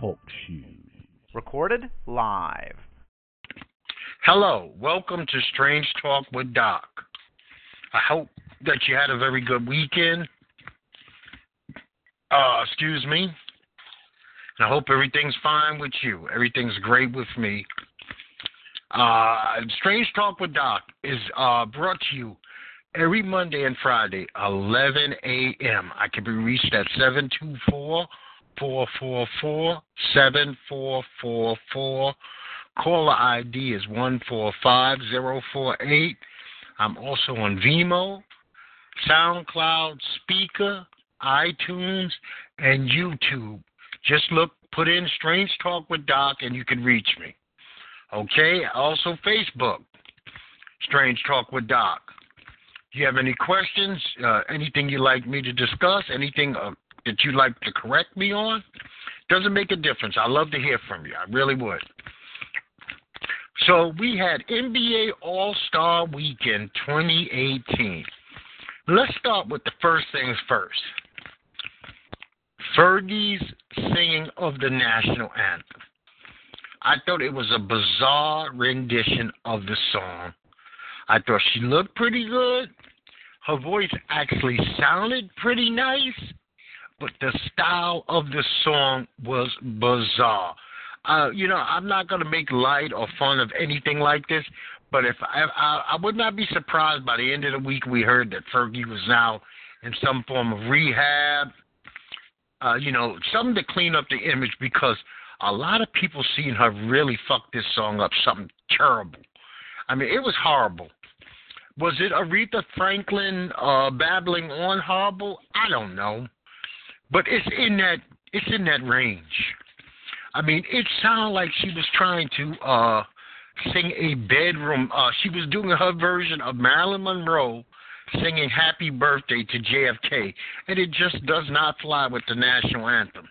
Talk shoes. Recorded live. Hello, welcome to Strange Talk with Doc. I hope that you had a very good weekend. Uh, excuse me. And I hope everything's fine with you. Everything's great with me. Uh, Strange Talk with Doc is uh, brought to you every Monday and Friday, 11 a.m. I can be reached at 724 444 7444. Caller ID is 145048. I'm also on Vimeo, SoundCloud, Spreaker, iTunes, and YouTube. Just look, put in Strange Talk with Doc, and you can reach me. Okay? Also, Facebook, Strange Talk with Doc. You have any questions? Uh, anything you'd like me to discuss? Anything uh, that you'd like to correct me on? Doesn't make a difference. I love to hear from you. I really would. So we had NBA All Star Weekend 2018. Let's start with the first things first. Fergie's singing of the national anthem. I thought it was a bizarre rendition of the song. I thought she looked pretty good. Her voice actually sounded pretty nice, but the style of the song was bizarre. Uh, you know, I'm not going to make light or fun of anything like this, but if I, I, I would not be surprised by the end of the week we heard that Fergie was now in some form of rehab uh, you know, something to clean up the image because a lot of people seen her really fuck this song up something terrible. I mean, it was horrible. Was it Aretha Franklin uh, babbling on horrible? I don't know, but it's in that it's in that range. I mean, it sounded like she was trying to uh, sing a bedroom. Uh, she was doing her version of Marilyn Monroe singing happy birthday to JFK, and it just does not fly with the national anthem.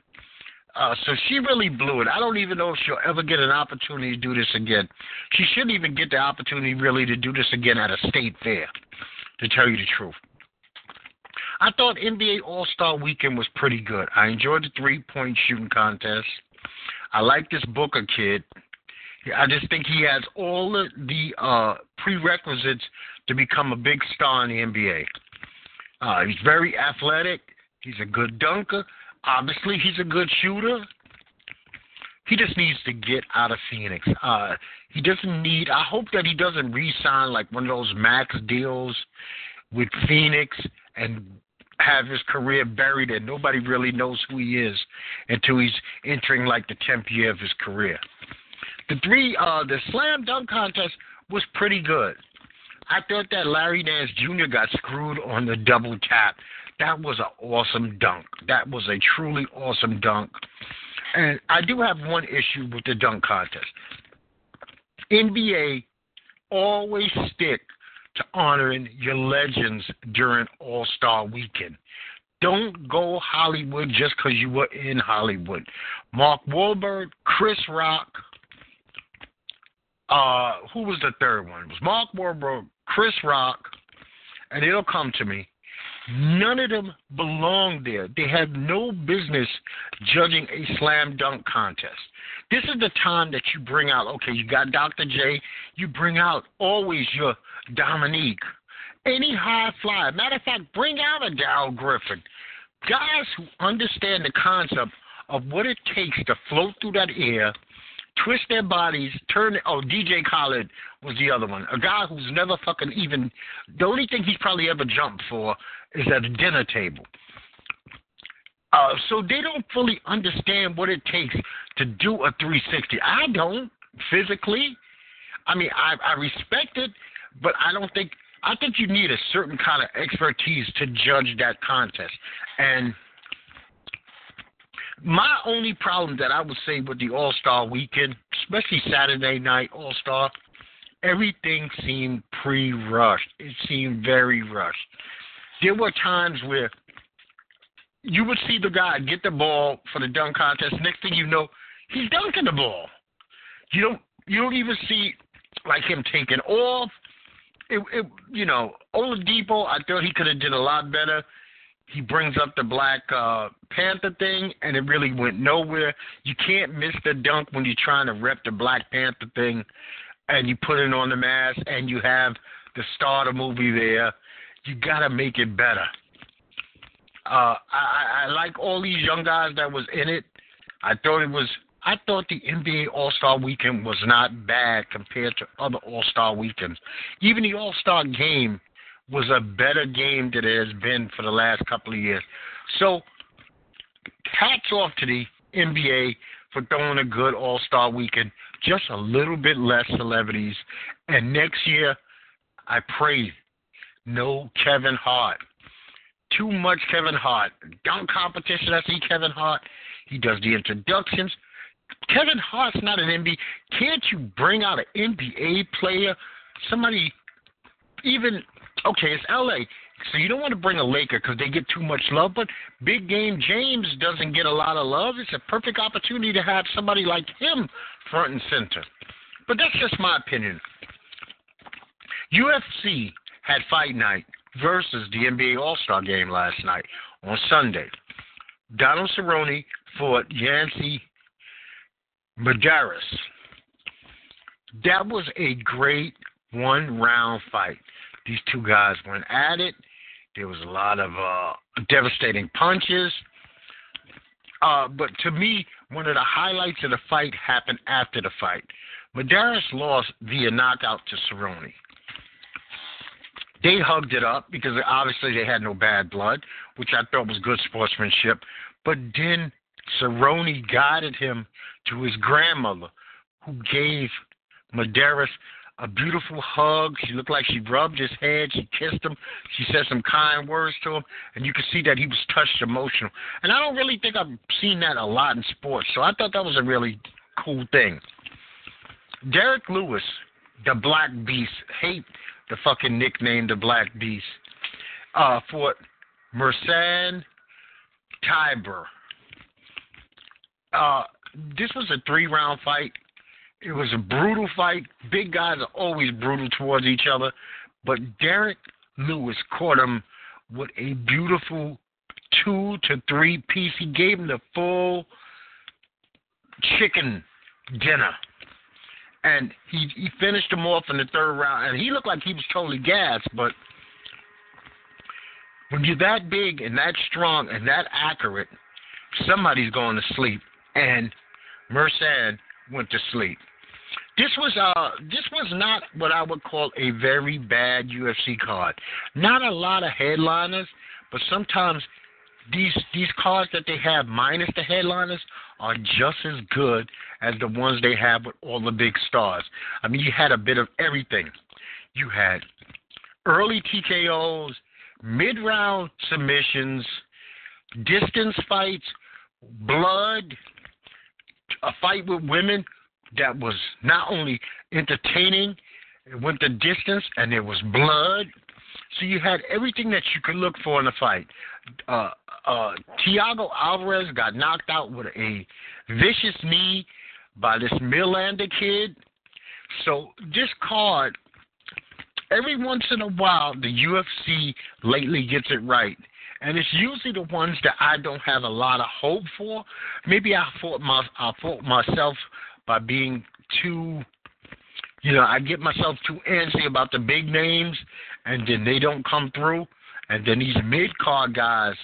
Uh, so she really blew it. I don't even know if she'll ever get an opportunity to do this again. She shouldn't even get the opportunity really to do this again at a state fair, to tell you the truth. I thought NBA All Star Weekend was pretty good. I enjoyed the three point shooting contest. I like this Booker kid. I just think he has all the, the uh, prerequisites to become a big star in the NBA. Uh, he's very athletic. He's a good dunker. Obviously, he's a good shooter. He just needs to get out of Phoenix. Uh, he doesn't need. I hope that he doesn't re-sign like one of those max deals with Phoenix and have his career buried and nobody really knows who he is until he's entering like the tenth year of his career. The three, uh, the slam dunk contest was pretty good. I thought that Larry Nance Jr. got screwed on the double tap. That was an awesome dunk. That was a truly awesome dunk. And I do have one issue with the dunk contest. NBA always stick to honoring your legends during All Star Weekend. Don't go Hollywood just because you were in Hollywood. Mark Wahlberg, Chris Rock, uh, who was the third one? It was Mark Wahlberg, Chris Rock, and it'll come to me. None of them belong there. They have no business judging a slam dunk contest. This is the time that you bring out, okay, you got Dr. J, you bring out always your Dominique. Any high flyer. Matter of fact, bring out a Darrell Griffith. Guys who understand the concept of what it takes to float through that air twist their bodies, turn. Oh, DJ Khaled was the other one. A guy who's never fucking even. The only thing he's probably ever jumped for is at a dinner table. Uh, so they don't fully understand what it takes to do a 360. I don't physically. I mean, I, I respect it, but I don't think. I think you need a certain kind of expertise to judge that contest. And my only problem that I would say with the All Star weekend, especially Saturday night All Star, everything seemed pre rushed. It seemed very rushed. There were times where you would see the guy get the ball for the dunk contest. Next thing you know, he's dunking the ball. You don't you don't even see like him taking off. It, it you know, Oladipo, I thought he could have did a lot better. he brings up the Black uh, Panther thing, and it really went nowhere. You can't miss the dunk when you're trying to rep the Black Panther thing, and you put it on the mask, and you have the star of the movie there. You gotta make it better. Uh, I, I like all these young guys that was in it. I thought it was. I thought the NBA All Star Weekend was not bad compared to other All Star weekends. Even the All Star Game was a better game than it has been for the last couple of years. So, hats off to the NBA for throwing a good All Star weekend. Just a little bit less celebrities. And next year, I pray no Kevin Hart. Too much Kevin Hart. Dunk competition, I see Kevin Hart. He does the introductions. Kevin Hart's not an NBA. Can't you bring out an NBA player? Somebody, even okay, it's LA. So you don't want to bring a Laker because they get too much love. But Big Game James doesn't get a lot of love. It's a perfect opportunity to have somebody like him front and center. But that's just my opinion. UFC had fight night versus the NBA All Star game last night on Sunday. Donald Cerrone fought Yancy Medeiros. That was a great one round fight. These two guys went at it. There was a lot of uh, devastating punches. Uh, but to me, one of the highlights of the fight happened after the fight. Medeiros lost via knockout to Cerrone. They hugged it up because obviously they had no bad blood, which I thought was good sportsmanship. But then Cerrone guided him to his grandmother, who gave Medeiros a beautiful hug. She looked like she rubbed his head. She kissed him. She said some kind words to him, and you could see that he was touched emotional. And I don't really think I've seen that a lot in sports, so I thought that was a really cool thing. Derrick Lewis, the Black Beast, hate the fucking nickname, the Black Beast, uh, fought Marcin Tybura. Uh, this was a three round fight. It was a brutal fight. Big guys are always brutal towards each other. But Derrick Lewis caught him with a beautiful two to three piece. He gave him the full chicken dinner. And he he finished him off in the third round. And he looked like he was totally gassed, but when you're that big and that strong and that accurate, somebody's going to sleep. And Marcin went to sleep. This was uh this was not what I would call a very bad UFC card. Not a lot of headliners, but sometimes these these cards that they have minus the headliners are just as good as the ones they have with all the big stars. I mean, you had a bit of everything. You had early TKOs, mid-round submissions, distance fights, blood, a fight with women that was not only entertaining, it went the distance, and there was blood. So you had everything that you could look for in a fight. Uh, uh, Thiago Alvarez got knocked out with a vicious knee by this Millender kid. So this card, every once in a while, the UFC lately gets it right. And it's usually the ones that I don't have a lot of hope for. Maybe I fought my I fought myself by being too you know, I get myself too antsy about the big names and then they don't come through. And then these mid card guys,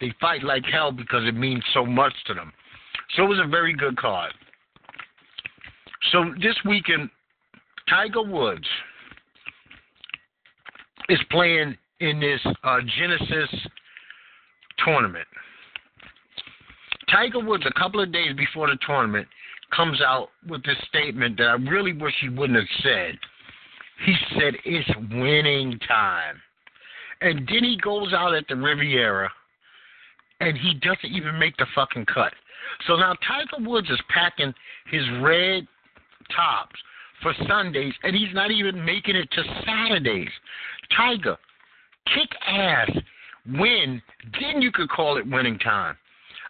they fight like hell because it means so much to them. So it was a very good card. So this weekend, Tiger Woods is playing in this uh, Genesis tournament. Tiger Woods, a couple of days before the tournament, comes out with this statement that I really wish he wouldn't have said. He said, It's winning time. And then he goes out at the Riviera and he doesn't even make the fucking cut. So now Tiger Woods is packing his red tops for Sundays and he's not even making it to Saturdays. Tiger, kick ass, win, then you could call it winning time.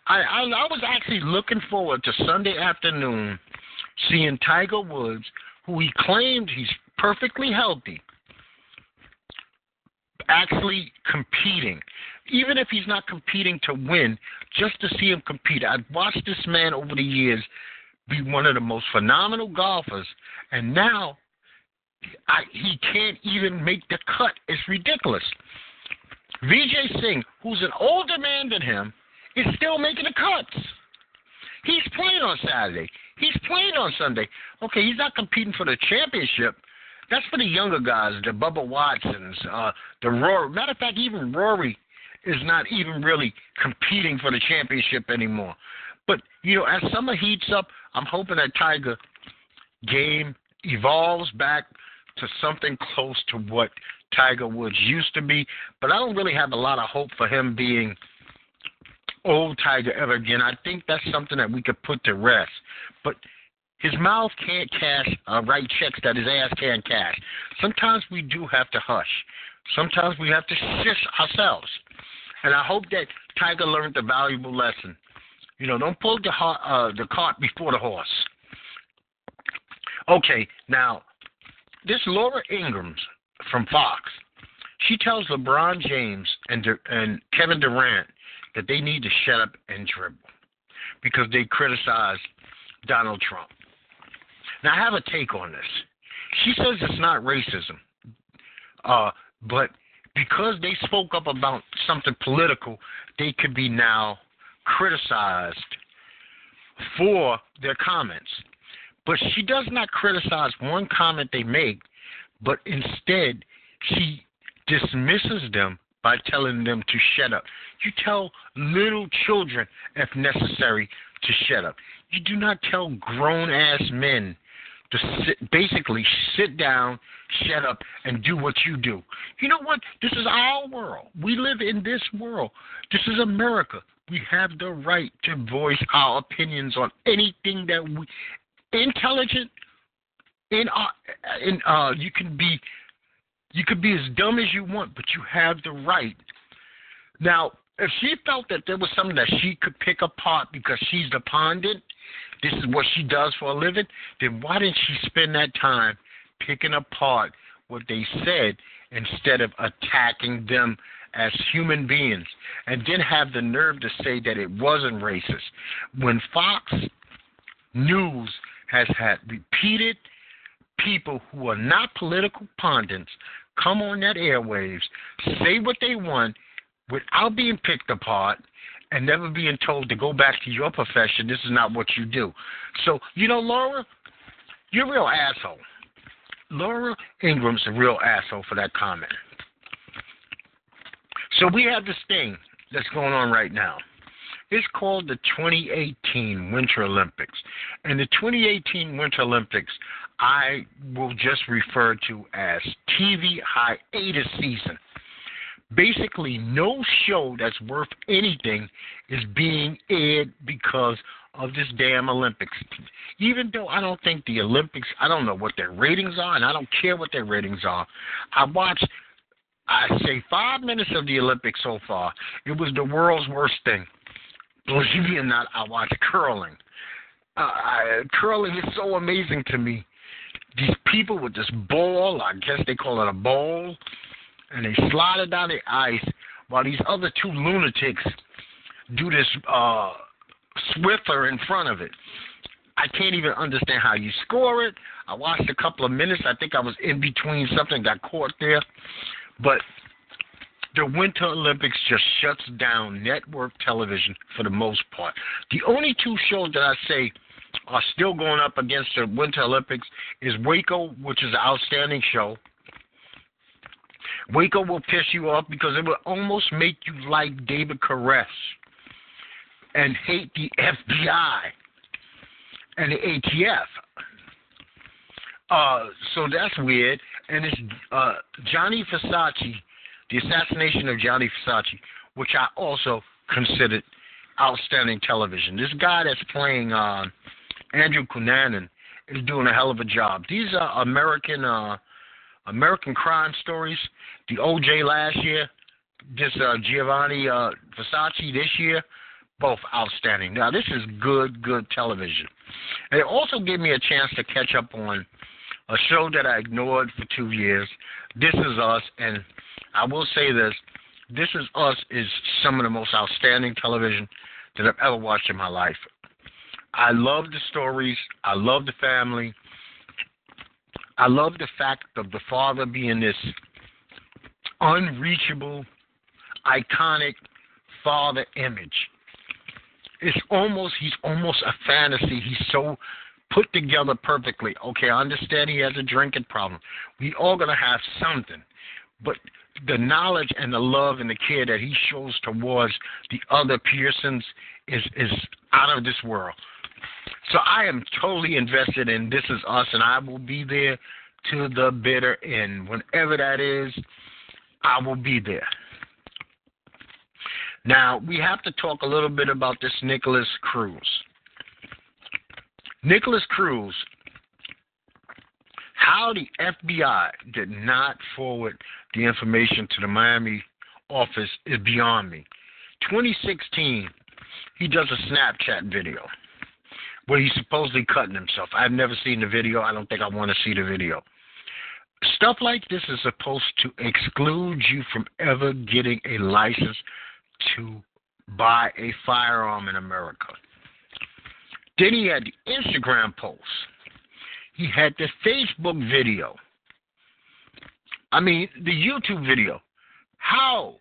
I, I I was actually looking forward to Sunday afternoon seeing Tiger Woods, who he claimed he's perfectly healthy, actually competing. Even if he's not competing to win, just to see him compete. I've watched this man over the years be one of the most phenomenal golfers, and now I, he can't even make the cut. It's ridiculous. Vijay Singh, who's an older man than him, is still making the cuts. He's playing on Saturday. He's playing on Sunday. Okay, he's not competing for the championship. That's for the younger guys, the Bubba Watsons, uh, the Rory. Matter of fact, even Rory is not even really competing for the championship anymore. But you know, as summer heats up, I'm hoping that Tiger game evolves back to something close to what Tiger Woods used to be. But I don't really have a lot of hope for him being old Tiger ever again. I think that's something that we could put to rest. But his mouth can't cash uh, write checks that his ass can't cash. Sometimes we do have to hush. Sometimes we have to shush ourselves. And I hope that Tiger learned a valuable lesson. You know, don't pull the uh, the cart before the horse. Okay, now this Laura Ingrams from Fox, she tells LeBron James and De- and Kevin Durant that they need to shut up and dribble because they criticize Donald Trump. Now, I have a take on this. She says it's not racism, uh, but because they spoke up about something political, they could be now criticized for their comments. But she does not criticize one comment they make, but instead she dismisses them by telling them to shut up. You tell little children, if necessary, to shut up. You do not tell grown ass men to sit, basically sit down, shut up, and do what you do. You know what? This is our world. We live in this world. This is America. We have the right to voice our opinions on anything that we intelligent. In uh, in uh, you can be you could be as dumb as you want, but you have the right. Now, if she felt that there was something that she could pick apart because she's the pundit, this is what she does for a living, then why didn't she spend that time picking apart what they said instead of attacking them as human beings and then have the nerve to say that it wasn't racist? When Fox News has had repeated people who are not political pundits come on that airwaves, say what they want without being picked apart and never being told to go back to your profession. This is not what you do. So, you know, Laura, you're a real asshole. Laura Ingraham's a real asshole for that comment. So we have this thing that's going on right now. It's called the 2018 Winter Olympics. And the 2018 Winter Olympics, I will just refer to as TV hiatus season basically no show that's worth anything is being aired because of this damn Olympics. Even though I don't think the Olympics, I don't know what their ratings are, and I don't care what their ratings are. I watched, I say, five minutes of the Olympics so far. It was the world's worst thing. Believe me or not, I watched curling. Uh, curling is so amazing to me. These people with this ball, I guess they call it a bowl and they slide it down the ice while these other two lunatics do this uh, swiffer in front of it. I can't even understand how you score it. I watched a couple of minutes. I think I was in between something, got caught there. But the Winter Olympics just shuts down network television for the most part. The only two shows that I say are still going up against the Winter Olympics is Waco, which is an outstanding show. Waco will piss you off because it will almost make you like David Koresh and hate the FBI and the ATF. Uh, so that's weird. And it's uh, Gianni Versace, the assassination of Johnny Versace, which I also considered outstanding television. This guy that's playing uh, Andrew Cunanan is doing a hell of a job. These are American uh, American crime stories. The OJ last year, this uh, Giovanni uh, Versace this year, both outstanding. Now this is good, good television. And it also gave me a chance to catch up on a show that I ignored for two years. This is Us, and I will say this: This Is Us is some of the most outstanding television that I've ever watched in my life. I love the stories. I love the family. I love the fact of the father being this unreachable, iconic father image. It's almost he's almost a fantasy. He's so put together perfectly. Okay, I understand he has a drinking problem. We all gonna have something. But the knowledge and the love and the care that he shows towards the other Pearsons is is out of this world. So I am totally invested in This Is Us, and I will be there to the bitter end. Whenever that is, I will be there. Now, we have to talk a little bit about this Nikolas Cruz. Nikolas Cruz, how the FBI did not forward the information to the Miami office is beyond me. 2016, he does a Snapchat video where he's supposedly cutting himself. I've never seen the video. I don't think I want to see the video. Stuff like this is supposed to exclude you from ever getting a license to buy a firearm in America. Then he had the Instagram post. He had the Facebook video. I mean, the YouTube video. How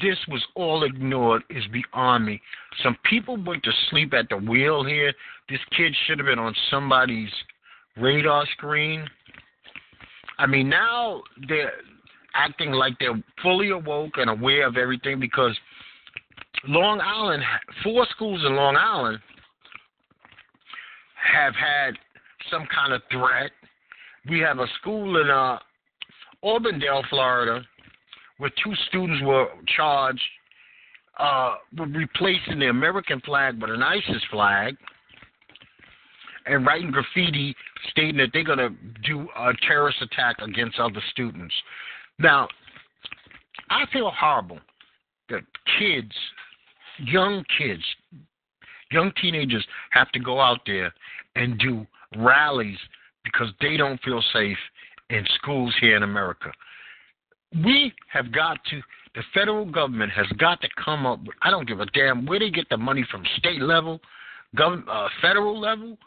this was all ignored is beyond me. Some people went to sleep at the wheel here. This kid should have been on somebody's radar screen. I mean, now they're acting like they're fully awoke and aware of everything because Long Island, four schools in Long Island have had some kind of threat. We have a school in uh, Auburndale, Florida, where two students were charged uh, with replacing the American flag with an ISIS flag and writing graffiti stating that they're going to do a terrorist attack against other students. Now, I feel horrible that kids, young kids, young teenagers have to go out there and do rallies because they don't feel safe in schools here in America. We have got to, the federal government has got to come up with, I don't give a damn where they get the money from, state level, government, uh, federal level.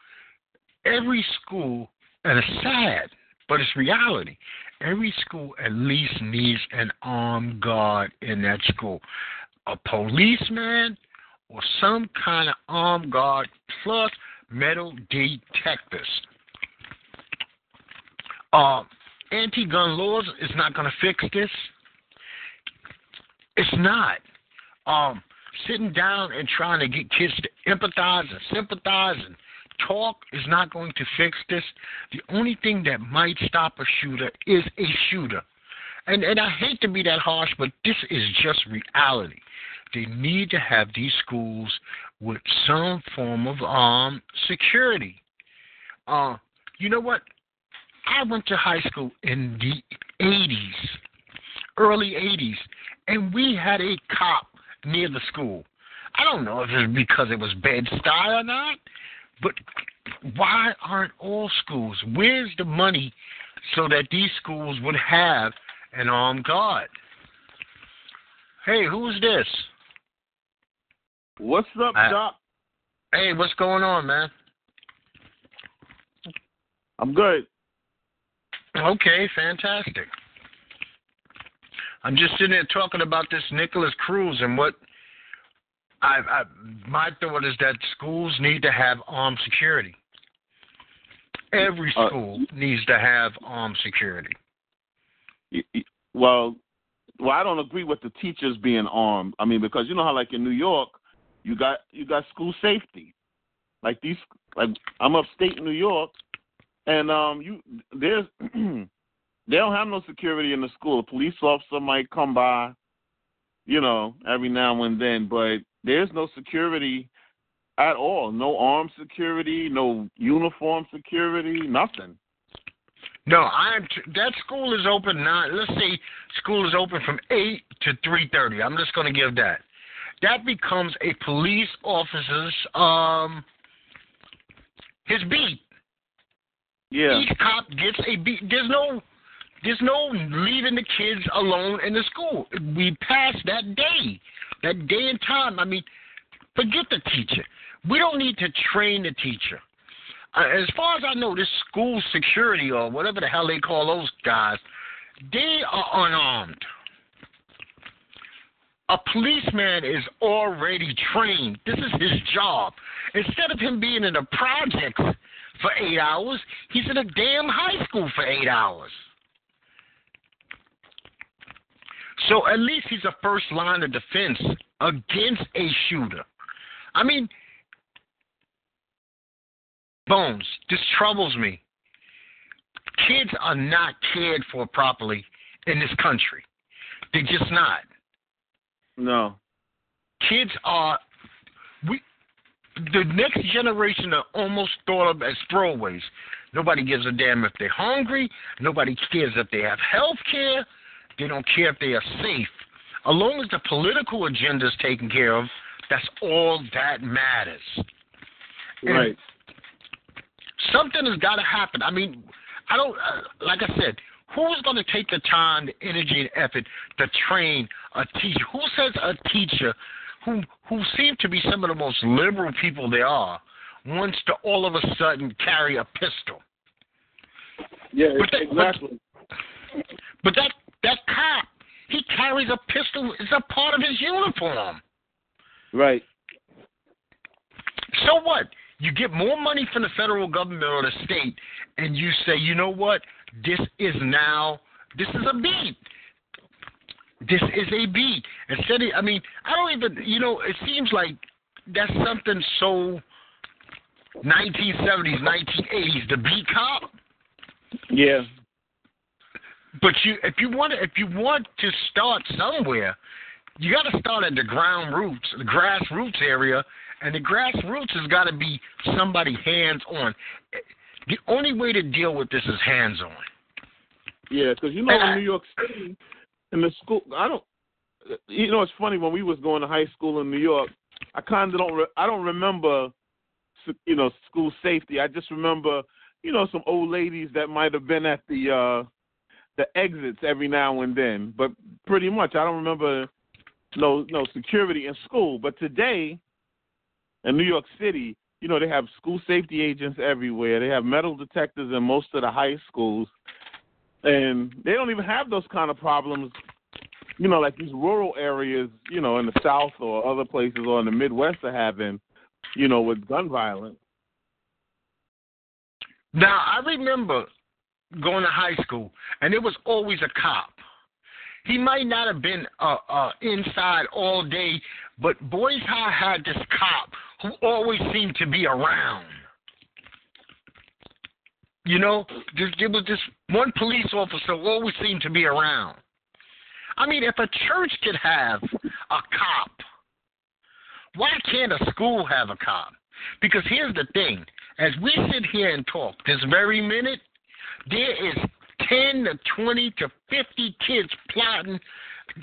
Every school, and it's sad, but it's reality. Every school at least needs an armed guard in that school. A policeman or some kind of armed guard plus metal detectors. Uh, anti-gun laws is not going to fix this. It's not. Um, sitting down and trying to get kids to empathize and sympathize and talk is not going to fix this. The only thing that might stop a shooter is a shooter. And and I hate to be that harsh, but this is just reality. They need to have these schools with some form of um security. Uh, you know what? I went to high school in the 80s, early 80s, and we had a cop near the school. I don't know if it's because it was bed style or not, but why aren't all schools? Where's the money so that these schools would have an armed guard? Hey, who's this? What's up, I- Doc? Hey, what's going on, man? I'm good. Okay, fantastic. I'm just sitting there talking about this Nikolas Cruz and what I, I my thought is that schools need to have armed security. Every Uh, school needs to have armed security. Well, well, I don't agree with the teachers being armed. I mean, because you know how, like in New York, you got you got school safety. Like these, like I'm upstate in New York, and um, you there's they don't have no security in the school. A police officer might come by, you know, every now and then, but there's no security at all. No armed security, no uniform security, nothing. No, t- that school is open nine. Let's say school is open from eight to three thirty. I'm just going to give that. That becomes a police officer's um his beat. Yeah. Each cop gets a beat. There's no There's no leaving the kids alone in the school. We passed that day, that day and time. I mean, forget the teacher. We don't need to train the teacher. Uh, as far as I know, this school security or whatever the hell they call those guys, they are unarmed. A policeman is already trained. This is his job. Instead of him being in the projects for eight hours, he's in a damn high school for eight hours. So at least he's a first line of defense against a shooter. I mean, Bones, this troubles me. Kids are not cared for properly in this country. They're just not. No. Kids are we the next generation are almost thought of as throwaways. Nobody gives a damn if they're hungry. Nobody cares if they have health care. They don't care if they are safe. As long as the political agenda is taken care of, that's all that matters. And Right. something has got to happen. I mean, I don't uh, like I said. Who's going to take the time, the energy, and effort to train a teacher? Who says a teacher who who seem to be some of the most liberal people there are wants to all of a sudden carry a pistol? Yeah, But that- exactly. But that that cop, he carries a pistol. It's a part of his uniform. Right. So what? You get more money from the federal government or the state, and you say, you know what? This is now, this is a beat. This is a beat. Instead of, I mean, I don't even, you know, it seems like that's something so 1970s, 1980s, the beat cop. Yeah. But you, if you want, to, if you want to start somewhere, you got to start at the ground roots, the grassroots area, and the grassroots has got to be somebody hands on. The only way to deal with this is hands on. Yeah, because you know And I- in New York City, in the school, I don't. You know, it's funny when we was going to high school in New York. I kind of don't. Re- I don't remember, you know, school safety. I just remember, you know, some old ladies that might have been at the uh the exits every now and then. But pretty much, I don't remember no no security in school. But today, in New York City, you know, they have school safety agents everywhere. They have metal detectors in most of the high schools and they don't even have those kind of problems you know like these rural areas you know in the south or other places or in the midwest are having you know with gun violence Now, I remember going to high school, and there was always a cop. He might not have been uh, uh, inside all day, but Boys High had this cop who always seemed to be around. You know, there, there was this one police officer who always seemed to be around. I mean, if a church could have a cop, why can't a school have a cop? Because here's the thing as we sit here and talk this very minute, there is 10 to 20 to 50 kids plotting,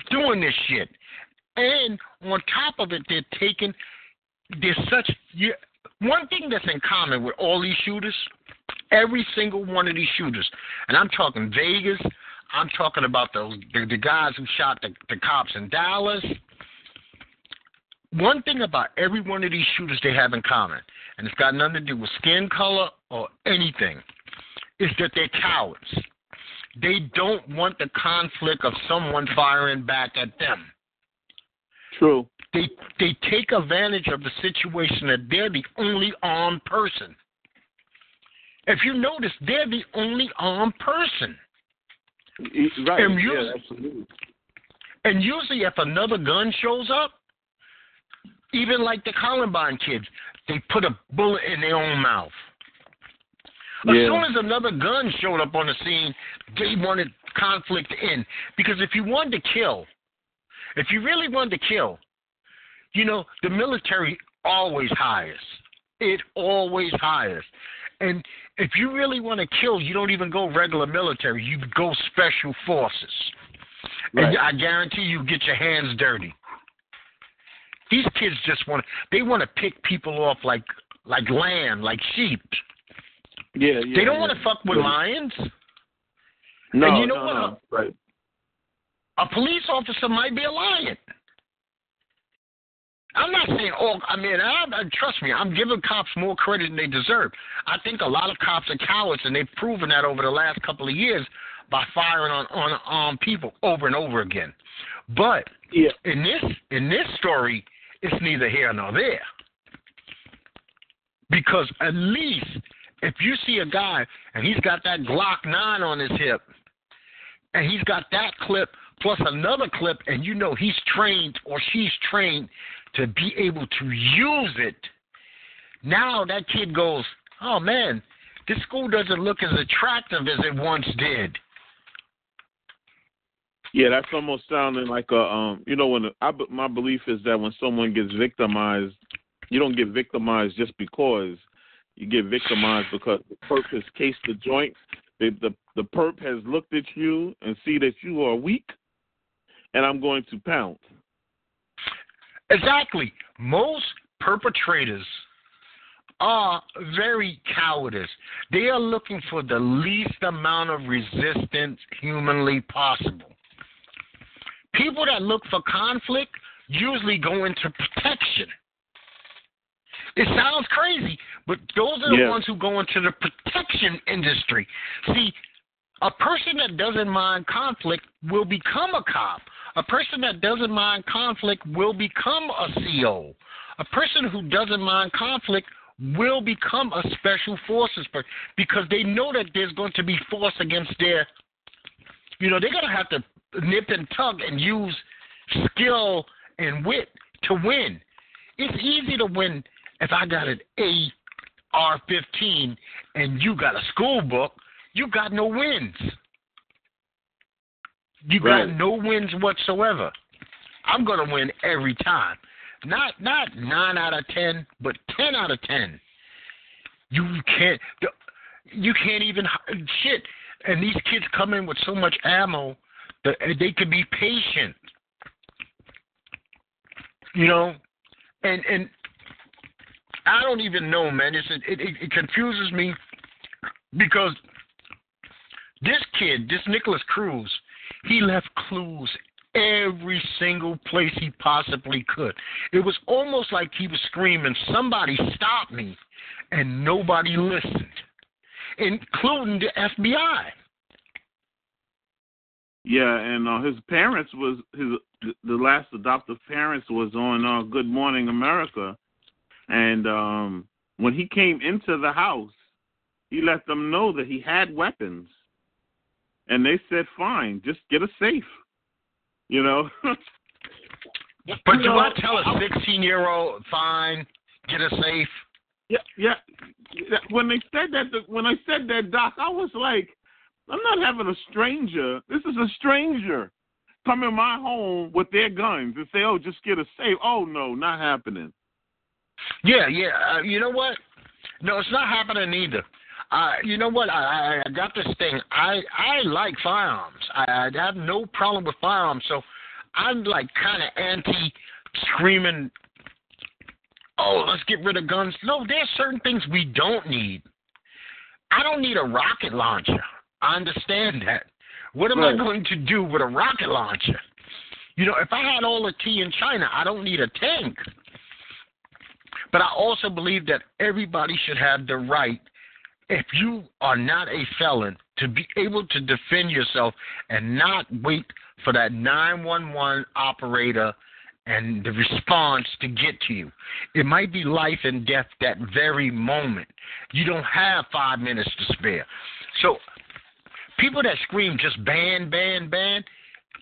doing this shit. And on top of it, they're taking, there's such, you, one thing that's in common with all these shooters, every single one of these shooters, and I'm talking Vegas, I'm talking about the, the, the guys who shot the, the cops in Dallas. One thing about every one of these shooters they have in common, and it's got nothing to do with skin color or anything, is that they're cowards. They don't want the conflict of someone firing back at them. true They they take advantage of the situation that they're the only armed person. If you notice, they're the only armed person. Right And you- yeah absolutely And usually, if another gun shows up, even like the Columbine kids, they put a bullet in their own mouth. As Yeah. soon as another gun showed up on the scene, they wanted conflict to end. Because if you wanted to kill, if you really wanted to kill, you know, the military always hires. It always hires. And if you really want to kill, you don't even go regular military. You go special forces. Right. And I guarantee you get your hands dirty. These kids just want to they want to pick people off like like lamb, like sheep. yeah, yeah They don't yeah. want to fuck with Yeah. lions. No, and you know no, what? no. Right. A police officer might be a lion. I'm not saying all. I mean, I, I, trust me, I'm giving cops more credit than they deserve. I think a lot of cops are cowards, and they've proven that over the last couple of years by firing on on on people over and over again. But Yeah. in this in this story, it's neither here nor there. Because at least if you see a guy and he's got that Glock nine on his hip, and he's got that clip plus another clip, and you know he's trained or she's trained to be able to use it. Now that kid goes, oh man, this school doesn't look as attractive as it once did. Yeah, that's almost sounding like a um. You know, when I my belief is that when someone gets victimized, you don't get victimized just because you get victimized because the perp has cased the joint. The the the perp has looked at you and see that you are weak, and I'm going to pounce. Exactly. Most perpetrators are very cowardice. They are looking for the least amount of resistance humanly possible. People that look for conflict usually go into protection. It sounds crazy, but those are the Yeah. ones who go into the protection industry. See, a person that doesn't mind conflict will become a cop. A person that doesn't mind conflict will become a CO. A person who doesn't mind conflict will become a special forces person because they know that there's going to be force against their, you know, they're going to have to nip and tug and use skill and wit to win. It's easy to win if I got an AR-15 and you got a school book. You got no wins. You got Right. no wins whatsoever. I'm going to win every time. Not not nine out of ten, but ten out of ten. You can't. You can't even shit. And these kids come in with so much ammo that they could be patient. You know, and and I don't even know, man. It's, it, it it confuses me because this kid, this Nikolas Cruz, he left clues every single place he possibly could. It was almost like he was screaming, "Somebody stop me!" and nobody listened, including the FBI. Yeah, and uh, his parents was his the last adoptive parents was on uh, Good Morning America, and um, when he came into the house, he let them know that he had weapons, and they said, "Fine, just get a safe," you know. But You do know, I tell a 16 year old, fine, get a safe? Yeah, yeah. When they said that, when I said that, Doc, I was like, I'm not having a stranger. This is a stranger come in my home with their guns and say, "Oh, just get a safe." Oh no, not happening. Yeah, yeah. Uh, you know what? No, it's not happening either. Uh, you know what? I, I I got this thing. I I like firearms. I, I have no problem with firearms. So I'm like kind of anti screaming. Oh, let's get rid of guns. No, there's certain things we don't need. I don't need a rocket launcher. I understand that. What am Right. I going to do with a rocket launcher? You know, if I had all the tea in China, I don't need a tank. But I also believe that everybody should have the right, if you are not a felon, to be able to defend yourself and not wait for that 911 operator and the response to get to you. It might be life and death that very moment. You don't have five minutes to spare. So, people that scream just ban, ban, ban,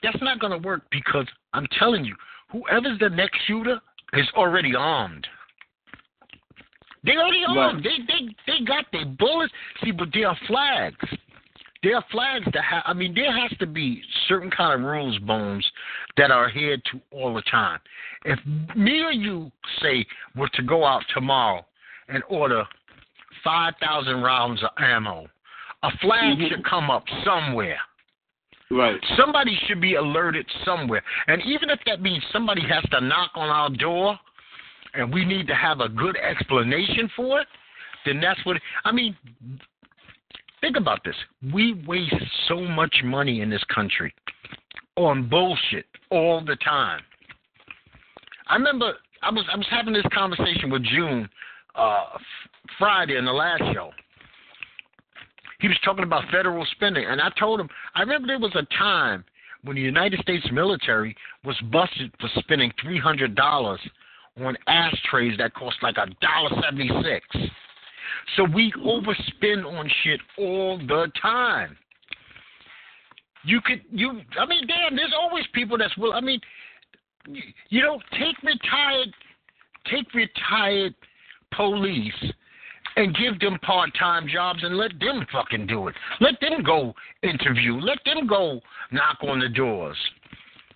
that's not going to work because I'm telling you, whoever's the next shooter is already armed. They already armed. They they they got their bullets. See, but there are flags. There are flags that have. I mean, there has to be certain kind of rules, bones, that are adhered to all the time. If me or you say were to go out tomorrow and order five thousand rounds of ammo, a flag Mhm. should come up somewhere. Right. Somebody should be alerted somewhere. And even if that means somebody has to knock on our door and we need to have a good explanation for it, then that's what I mean think about this. We waste so much money in this country on bullshit all the time. I remember I was I was having this conversation with June uh, Friday in the last show. He was talking about federal spending, and I told him I remember there was a time when the United States military was busted for spending three hundred dollars on ashtrays that cost like a dollar seventy six. So we overspend on shit all the time. You could you I mean damn there's always people that's will I mean you know take retired take retired police and give them part time jobs and let them fucking do it. Let them go interview. Let them go knock on the doors.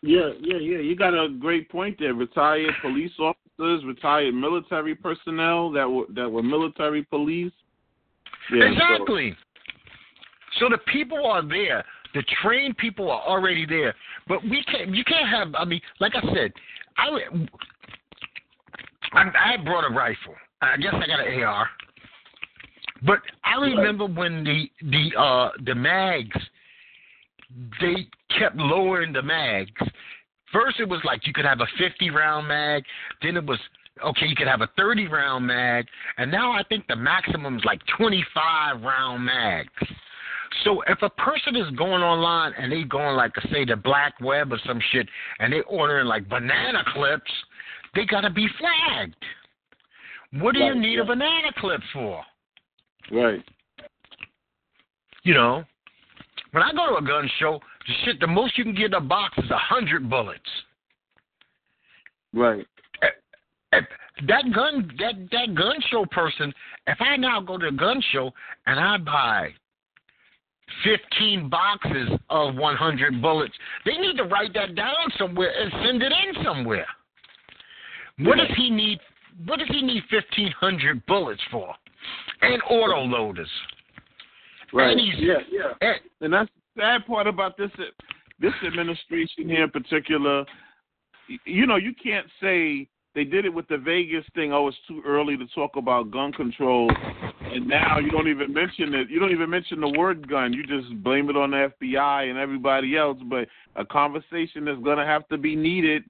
Yeah, yeah, yeah. You got a great point there. Retired police officers, retired military personnel that were that were military police. Yeah, exactly. So. so the people are there. The trained people are already there. But we can't. You can't have. I mean, like I said, I I, I brought a rifle. I guess I got an AR. But I remember when the the uh the mags they kept lowering the mags. First it was like you could have a 50 round mag, then it was okay, you could have a 30 round mag, and now I think the maximum is like 25 round mags. So if a person is going online and they going like say the black web or some shit and they ordering like banana clips, they gotta be flagged. What do you need a banana clip for? Right. You know, when I go to a gun show, the shit, the most you can get in a box is a hundred bullets. Right. If that gun, that that gun show person, if I now go to a gun show and I buy 15 boxes of 100 bullets. They need to write that down somewhere and send it in somewhere. What yeah. does he need? What does he need 1,500 bullets for? and auto loaders. Right. And yeah, yeah. And, and that's the sad part about this this administration here in particular. You know, you can't say they did it with the Vegas thing. Oh, it's too early to talk about gun control, and now you don't even mention it. You don't even mention the word gun. You just blame it on the FBI and everybody else. But a conversation that's going to have to be needed,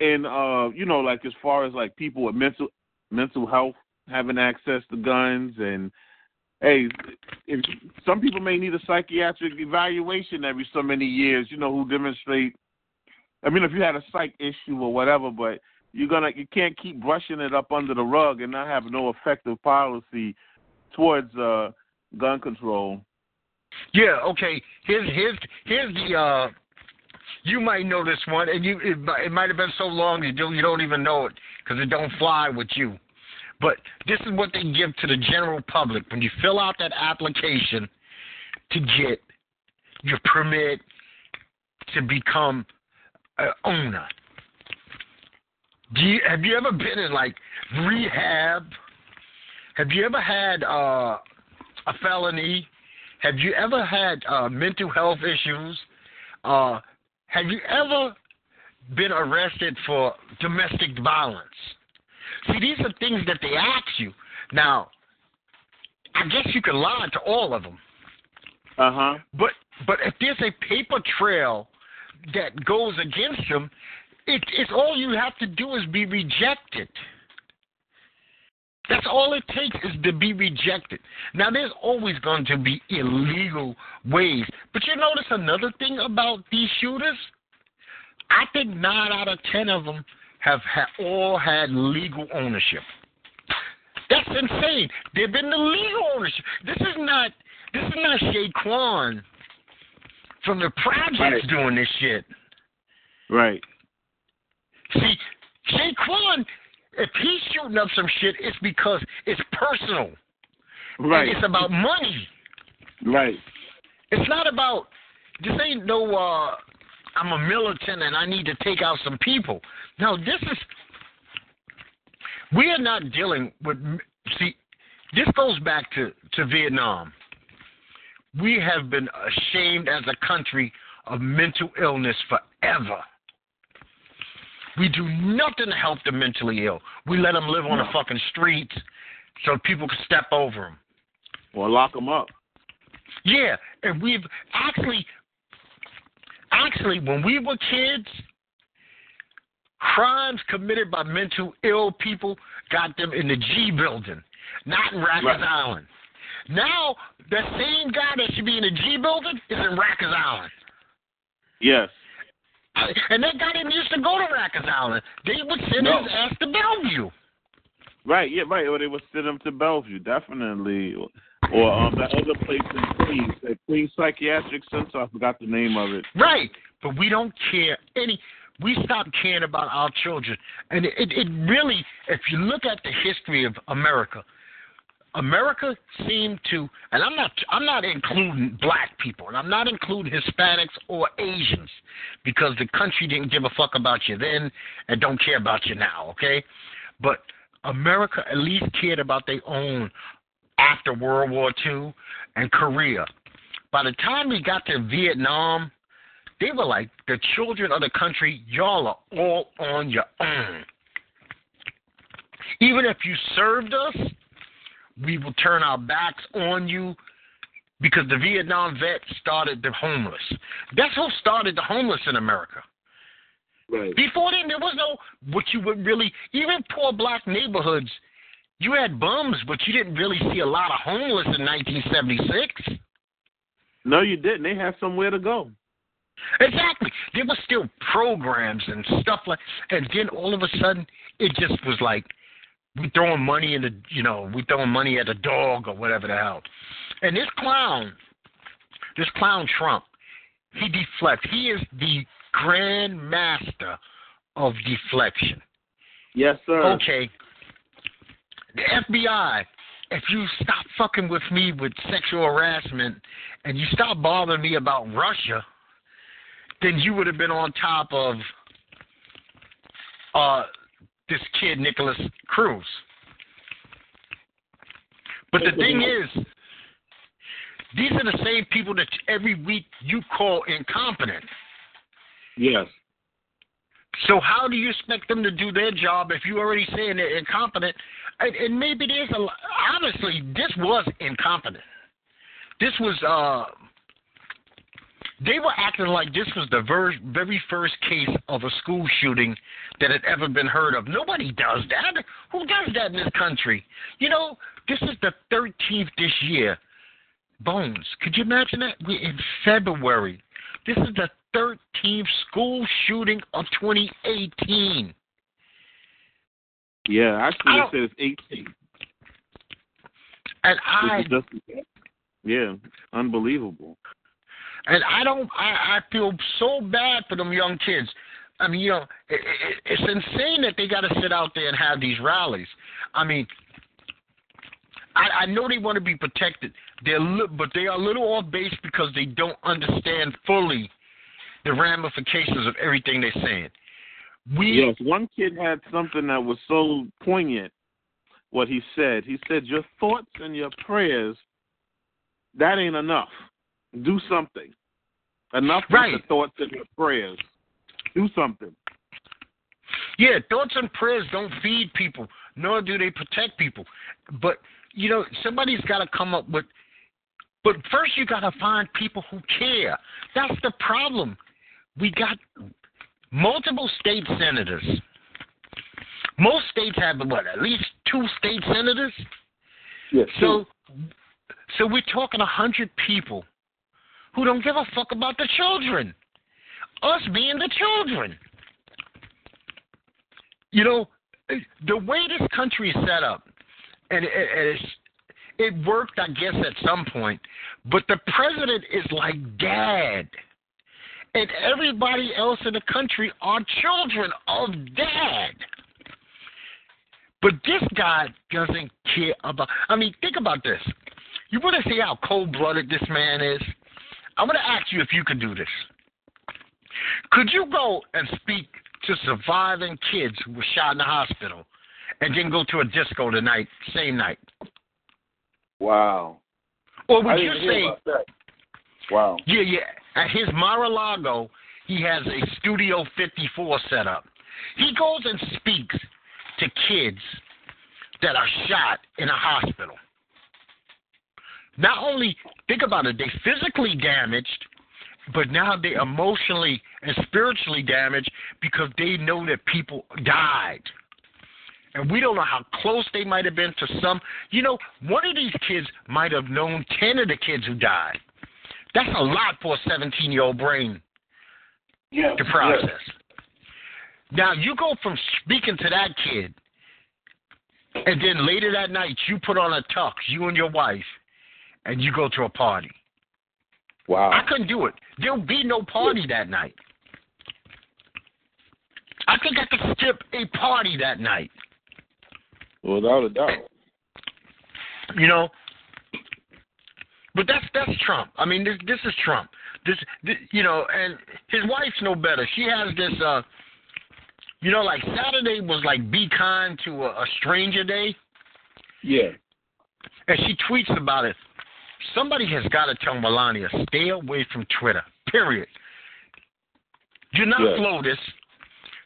and uh, you know, like as far as like people with mental mental health having access to guns and hey, if some people may need a psychiatric evaluation every so many years, you know, who demonstrate. I mean, if you had a psych issue or whatever, but you're gonna you can't keep brushing it up under the rug and not have no effective policy towards uh, gun control. Yeah. Okay. Here's here's here's the. uh you might know this one, and you it, it might have been so long you don't you don't even know it because it don't fly with you. But this is what they give to the general public when you fill out that application to get your permit to become an owner. Do you, have you ever been in like rehab? Have you ever had uh, a felony? Have you ever had uh, mental health issues? Uh, have you ever been arrested for domestic violence? See, these are things that they ask you. Now, I guess you can lie to all of them. Uh huh. But but if there's a paper trail that goes against them, it, it's all you have to do is be rejected. That's all it takes is to be rejected. Now, there's always going to be illegal ways. But you notice another thing about these shooters? I think nine out of ten of them have ha- all had legal ownership. That's insane. They've been the legal ownership. This is not this is not Shaquan from the projects right. doing this shit. Right. See, Shaquan, if he's shooting up some shit, it's because it's personal. Right. And it's about money. Right. It's not about this ain't no uh I'm a militant and I need to take out some people. No, this is we are not dealing with. See, this goes back to to Vietnam. We have been ashamed as a country of mental illness forever. We do nothing to help the mentally ill. We let them live on the fucking streets so people can step over them. Or lock them up. Yeah, and we've actually, actually, when we were kids, crimes committed by mental ill people got them in the G building, not in Rikers Right. Island. Now, the same guy that should be in the G building is in Rikers Island. Yes. And that guy didn't used to go to Rikers Island. They would send No. his ass to Bellevue. Right, yeah, right. Or they would send them to Bellevue, definitely. Or, um, that other place in Queens, that Queens Psychiatric Center. I forgot the name of it. Right. But we don't care any. We stop caring about our children, and it, it really, if you look at the history of America, America seemed to, and I'm not, I'm not including black people, and I'm not including Hispanics or Asians, because the country didn't give a fuck about you then and don't care about you now. Okay, but America at least cared about their own after World War II and Korea. By the time we got to Vietnam, they were like, the children of the country, y'all are all on your own. Even if you served us, we will turn our backs on you because the Vietnam vets started the homeless. That's who started the homeless in America. Right. Before then, there was no what you would really even poor black neighborhoods. You had bums, but you didn't really see a lot of homeless in 1976. No, you didn't. They had somewhere to go. Exactly. There was still programs and stuff like, and then all of a sudden, it just was like we throwing money in the, you know, we throwing money at a dog or whatever the hell. And this clown, this clown Trump, he deflects. He is the grand master of deflection. Yes, sir. Okay. The FBI, if you stop fucking with me with sexual harassment and you stop bothering me about Russia, then you would have been on top of uh this kid Nikolas Cruz. But the thing is, these are the same people that every week you call incompetent. Yes. So how do you expect them to do their job if you already saying they're incompetent? And, and maybe there's a honestly, this was incompetent. This was uh, they were acting like this was the ver- very first case of a school shooting that had ever been heard of. Nobody does that. Who does that in this country? You know, this is the 13th this year. Bones, could you imagine that? We're in February. This is the 13th school shooting of 2018. Yeah, actually, I they don't- said it's 18. And I just, yeah, unbelievable. and I don't. I, I feel so bad for them young kids. I mean, you know, it, it, it's insane that they got to sit out there and have these rallies. I mean, I, I know they want to be protected. They're, li- but they are a little off base because they don't understand fully the ramifications of everything they're saying. We Yes, one kid had something that was so poignant. What he said, he said, "Your thoughts and your prayers, that ain't enough. Do something. Enough Right. with the thoughts and your prayers. Do something." Yeah, thoughts and prayers don't feed people, nor do they protect people. But you know, somebody's got to come up with. But first, you got to find people who care. That's the problem. We got multiple state senators. Most states have what? At least two state senators. Yes. So, so we're talking a hundred people who don't give a fuck about the children. Us being the children. You know, the way this country is set up, and it, it's, it worked, I guess, at some point. But the president is like dad, and everybody else in the country are children of dad. But this guy doesn't care about. I mean, think about this. You want to see how cold blooded this man is? I'm going to ask you if you could do this. Could you go and speak to surviving kids who were shot in the hospital and then go to a disco tonight, same night? wow. Or would you say, about that. Wow. yeah, yeah, at his Mar-a-Lago, he has a Studio 54 set up. He goes and speaks to kids that are shot in a hospital. not only think about it, they physically damaged, but now they're emotionally and spiritually damaged because they know that people died. And we don't know how close they might have been to some. You know, one of these kids might have known 10 of the kids who died. That's a lot for a 17 year old brain yeah, to process. Now, you go from speaking to that kid, and then later that night, you put on a tux, you and your wife, and you go to a party. Wow. I couldn't do it. There'll be no party that night. I think I could skip a party that night. Without a doubt. You know, but that's that's Trump. I mean, this this is Trump. This, this you know, and his wife's no better. She has this, uh, you know, like Saturday was like be kind to a, a stranger day, Yeah. and she tweets about it. Somebody has got to tell Melania stay away from Twitter. Period. Do not Yeah. FLOTUS.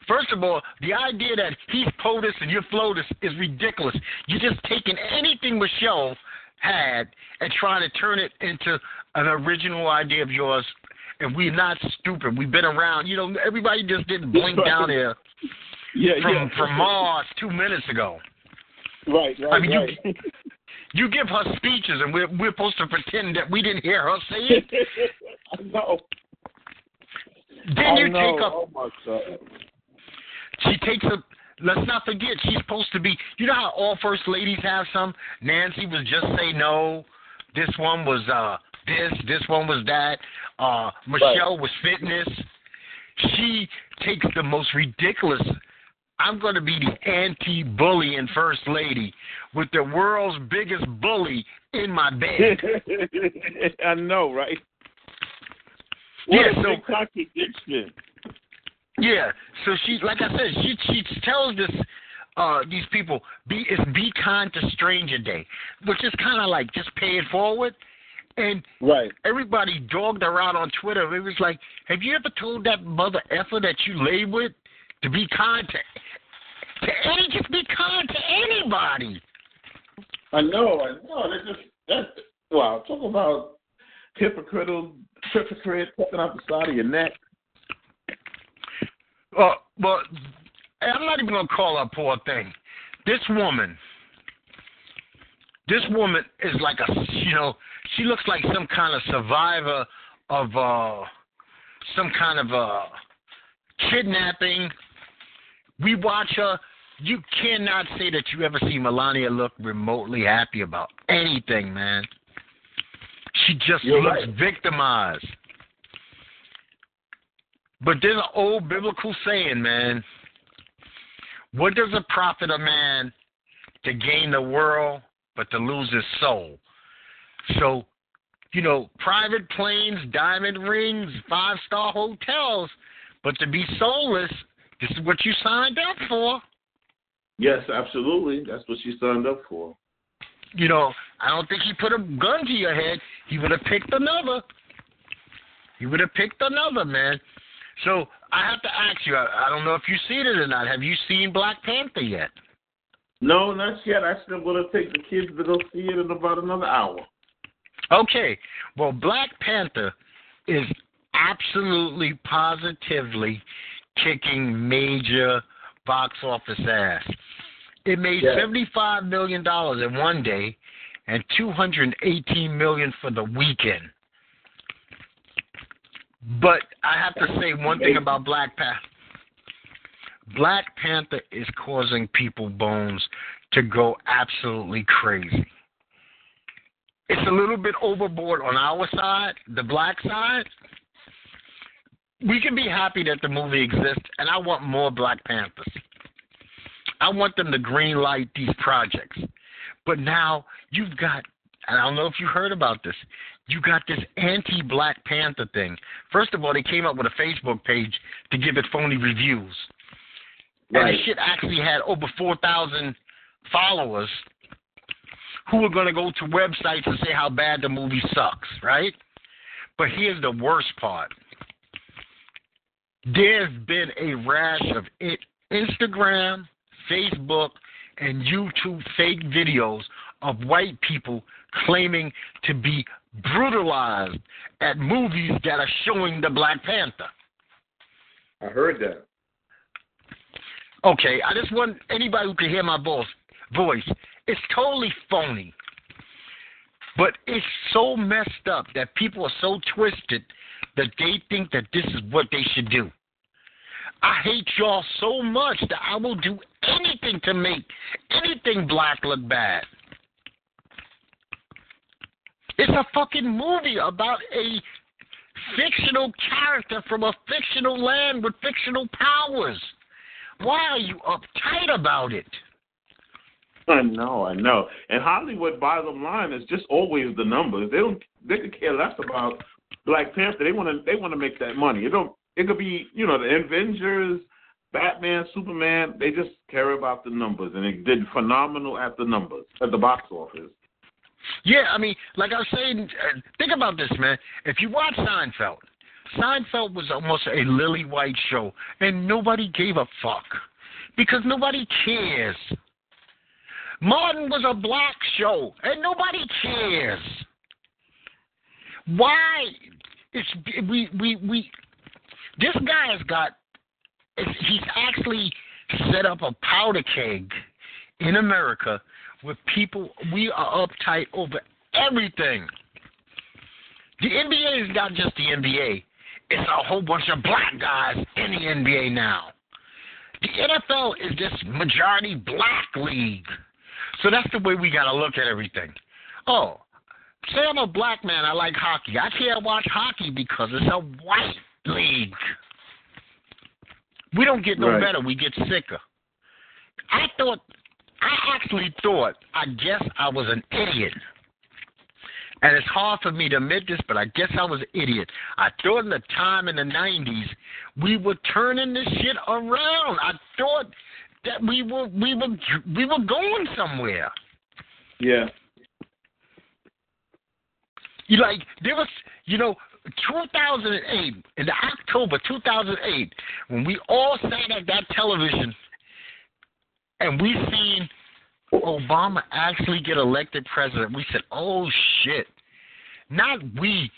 First of all, the idea that he's POTUS and you're FLOTUS is ridiculous. You're just taking anything Michelle had and trying to turn it into an original idea of yours. And we're not stupid. We've been around. You know, everybody just didn't blink down there Yeah, from yeah. from Mars two minutes ago. Right, right, I mean, you- right. You give her speeches, and we're we're supposed to pretend that we didn't hear her say it. no. Then I you know. take up. Oh my god. She takes a. Let's not forget, she's supposed to be. You know how all first ladies have some. Nancy was just say no. This one was uh this. This one was that. Uh Michelle was fitness. She takes the most ridiculous. I'm going to be the anti-bullying first lady with the world's biggest bully in my bed. I know, right? What Yeah, a so- contradiction. Yeah. So she, like I said, she she tells this uh these people be is be kind to stranger day, which is kind of like just pay it forward. And Right. everybody dogged her out on Twitter. It was like, have you ever told that mother effer that you lay with to be kind to to any just be kind to anybody? I know, I know. They just that's wow. Talk about hypocritical, hypocrite poking out the side of your neck. Uh, well, I'm not even gonna call her a poor thing. This woman, this woman is like a, you know, she looks like some kind of survivor of uh, some kind of uh, kidnapping. We watch her. You cannot say that you ever see Melania look remotely happy about anything, man. She just You're looks right. victimized. But there's an old biblical saying, man. What does it profit a man to gain the world but to lose his soul? So, you know, private planes, diamond rings, five star hotels, but to be soulless, this is what you signed up for. Yes, absolutely. That's what she signed up for. You know, I don't think he put a gun to your head. He would have picked another. He would have picked another, man. So I have to ask you. I, I don't know if you've seen it or not. Have you seen Black Panther yet? No, not yet. I still going to take the kids to go see it in about another hour. Okay. Well, Black Panther is absolutely positively kicking major box office ass. It made Yeah. seventy-five million dollars in one day, and two hundred eighteen million for the weekend. But I have to say one thing about Black Panther. Black Panther is causing people bones to go absolutely crazy. It's a little bit overboard on our side, the black side. We can be happy that the movie exists, and I want more Black Panthers. I want them to green light these projects. But now you've got, I don't know if you heard about this, you got this anti Black Panther thing. First of all, they came up with a Facebook page to give it phony reviews. And Right. the shit actually had over 4,000 followers who were going to go to websites and say how bad the movie sucks, right? But here's the worst part. There's been a rash of it, Instagram, Facebook, and YouTube fake videos of white people claiming to be brutalized at movies that are showing the Black Panther. I heard that. Okay, I just want anybody who can hear my voice. Voice, it's totally phony. But it's so messed up that people are so twisted that they think that this is what they should do. I hate y'all so much that I will do anything to make anything black look bad. It's a fucking movie about a fictional character from a fictional land with fictional powers. Why are you uptight about it? I know, I know. And Hollywood, bottom line, is just always the numbers. They don't, they could care less about Black Panther. They want to, they want to make that money. It don't, it could be, you know, the Avengers, Batman, Superman. They just care about the numbers, and it did phenomenal at the numbers at the box office. Yeah, I mean, like I was saying, uh, think about this, man. If you watch Seinfeld, Seinfeld was almost a lily white show, and nobody gave a fuck because nobody cares. Martin was a black show, and nobody cares. Why? It's we we we. This guy has got. He's actually set up a powder keg in America with people. We are uptight over everything. The NBA is not just the NBA. It's a whole bunch of black guys in the NBA now. The NFL is this majority black league. So that's the way we got to look at everything. Oh, say I'm a black man, I like hockey. I can't watch hockey because it's a white league. We don't get no Right. better, we get sicker. I thought, I actually thought, I guess I was an idiot. And it's hard for me to admit this, but I guess I was an idiot. I thought in the time in the 90s, we were turning this shit around. I thought that we were we were we were going somewhere. Yeah. You like there was you know 2008 in October 2008 when we all sat at that television and we seen Obama actually get elected president. We said, "Oh shit!" Not we,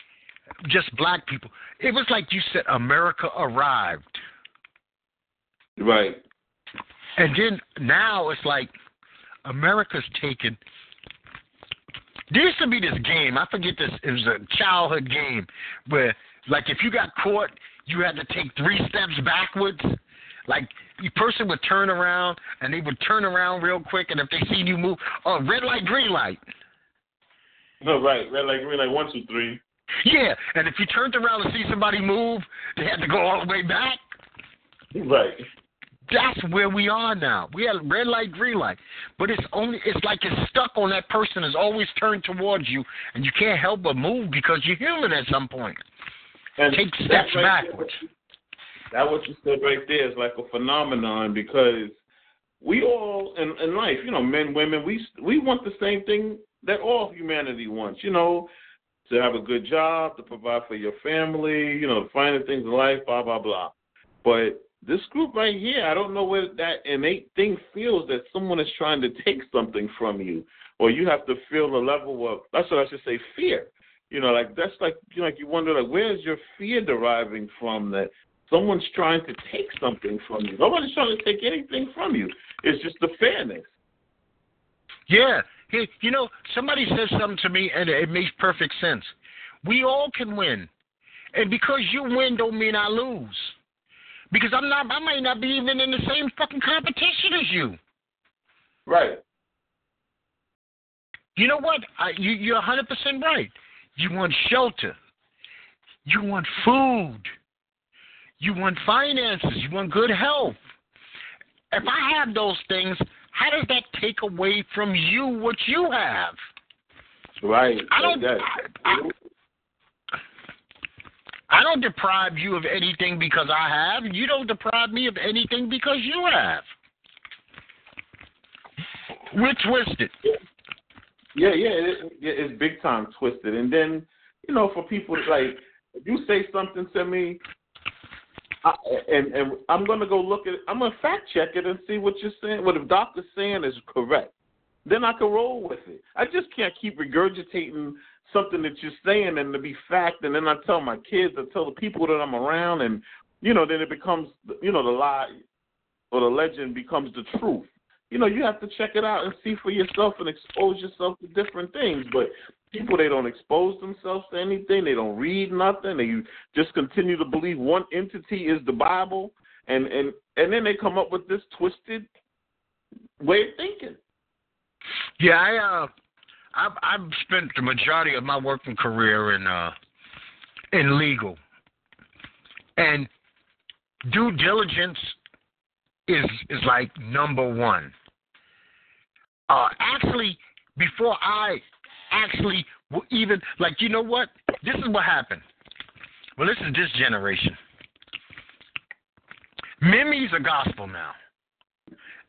just black people. It was like you said, America arrived. Right. And then now it's like America's taken. There used to be this game. I forget this. It was a childhood game where, like, if you got caught, you had to take three steps backwards. Like, the person would turn around and they would turn around real quick, and if they seen you move, oh, red light, green light. No, right. Red light, green light, one, two, three. Yeah, and if you turned around and see somebody move, they had to go all the way back. Right. That's where we are now. We have red light, green light, but it's only it's like it's stuck on that person. is always turned towards you, and you can't help but move because you're human at some point. And Take steps right there- backwards. That what you said right there is like a phenomenon because we all in, in life, you know, men, women, we we want the same thing that all humanity wants. You know, to have a good job, to provide for your family, you know, finding things in life, blah blah blah. But this group right here, I don't know where that innate thing feels that someone is trying to take something from you, or you have to feel the level of that's what I should say, fear. You know, like that's like you know, like you wonder like where is your fear deriving from that someone's trying to take something from you. Nobody's trying to take anything from you. It's just the fairness. Yeah, hey, you know, somebody says something to me, and it makes perfect sense. We all can win, and because you win, don't mean I lose. Because I'm not, I might not be even in the same fucking competition as you. Right. You know what? I, you, you're 100% right. You want shelter. You want food. You want finances. You want good health. If I have those things, how does that take away from you what you have? Right. I don't. That- I, I, I don't deprive you of anything because I have. You don't deprive me of anything because you have. We're twisted. Yeah, yeah, it, it's big time twisted. And then, you know, for people like, if you say something to me, And and I'm gonna go look at it. I'm gonna fact check it and see what you're saying. What if Doctor saying is correct? then I can roll with it. I just can't keep regurgitating something that you're saying and to be fact, and then I tell my kids, I tell the people that I'm around, and you know, then it becomes, you know, the lie or the legend becomes the truth. You know, you have to check it out and see for yourself and expose yourself to different things. But people, they don't expose themselves to anything. They don't read nothing. They just continue to believe one entity is the Bible, and and and then they come up with this twisted way of thinking. Yeah, I uh, I've I've spent the majority of my working career in uh in legal, and due diligence is is like number one. Uh, actually, before I actually even like, you know what? This is what happened. Well, this is this generation. Memes are gospel now.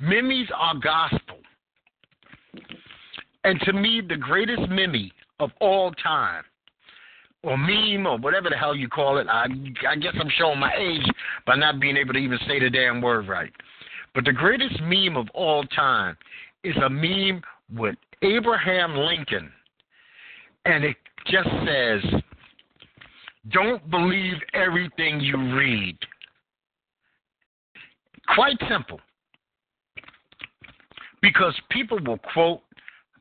Memes are gospel. And to me, the greatest meme of all time, or meme, or whatever the hell you call it, I, I guess I'm showing my age by not being able to even say the damn word right. But the greatest meme of all time is a meme with Abraham Lincoln. And it just says, Don't believe everything you read. Quite simple. Because people will quote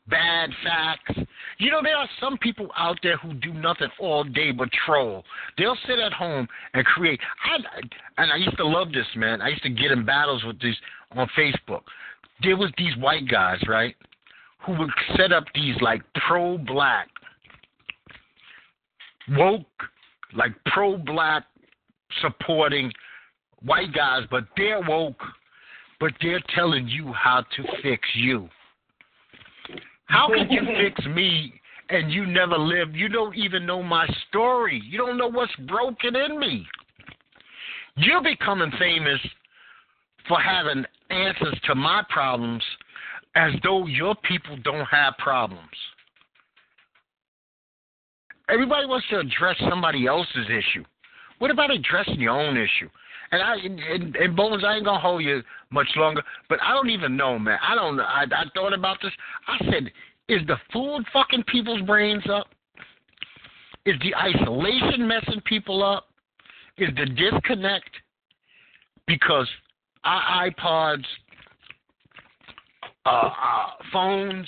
bad facts. You know, there are some people out there who do nothing all day but troll. They'll sit at home and create. I, and I used to love this, man. I used to get in battles with these on Facebook. There was these white guys, right, who would set up these like pro-black, woke, like pro-black supporting white guys, but they're woke, but they're telling you how to fix you. How can you fix me and you never lived? You don't even know my story. You don't know what's broken in me. You're becoming famous for having answers to my problems as though your people don't have problems. Everybody wants to address somebody else's issue. What about addressing your own issue? And I and, and Bones, I ain't gonna hold you much longer, but I don't even know, man. I don't. I I thought about this. I said, is the food fucking people's brains up? Is the isolation messing people up? Is the disconnect because our iPods, uh, uh, phones,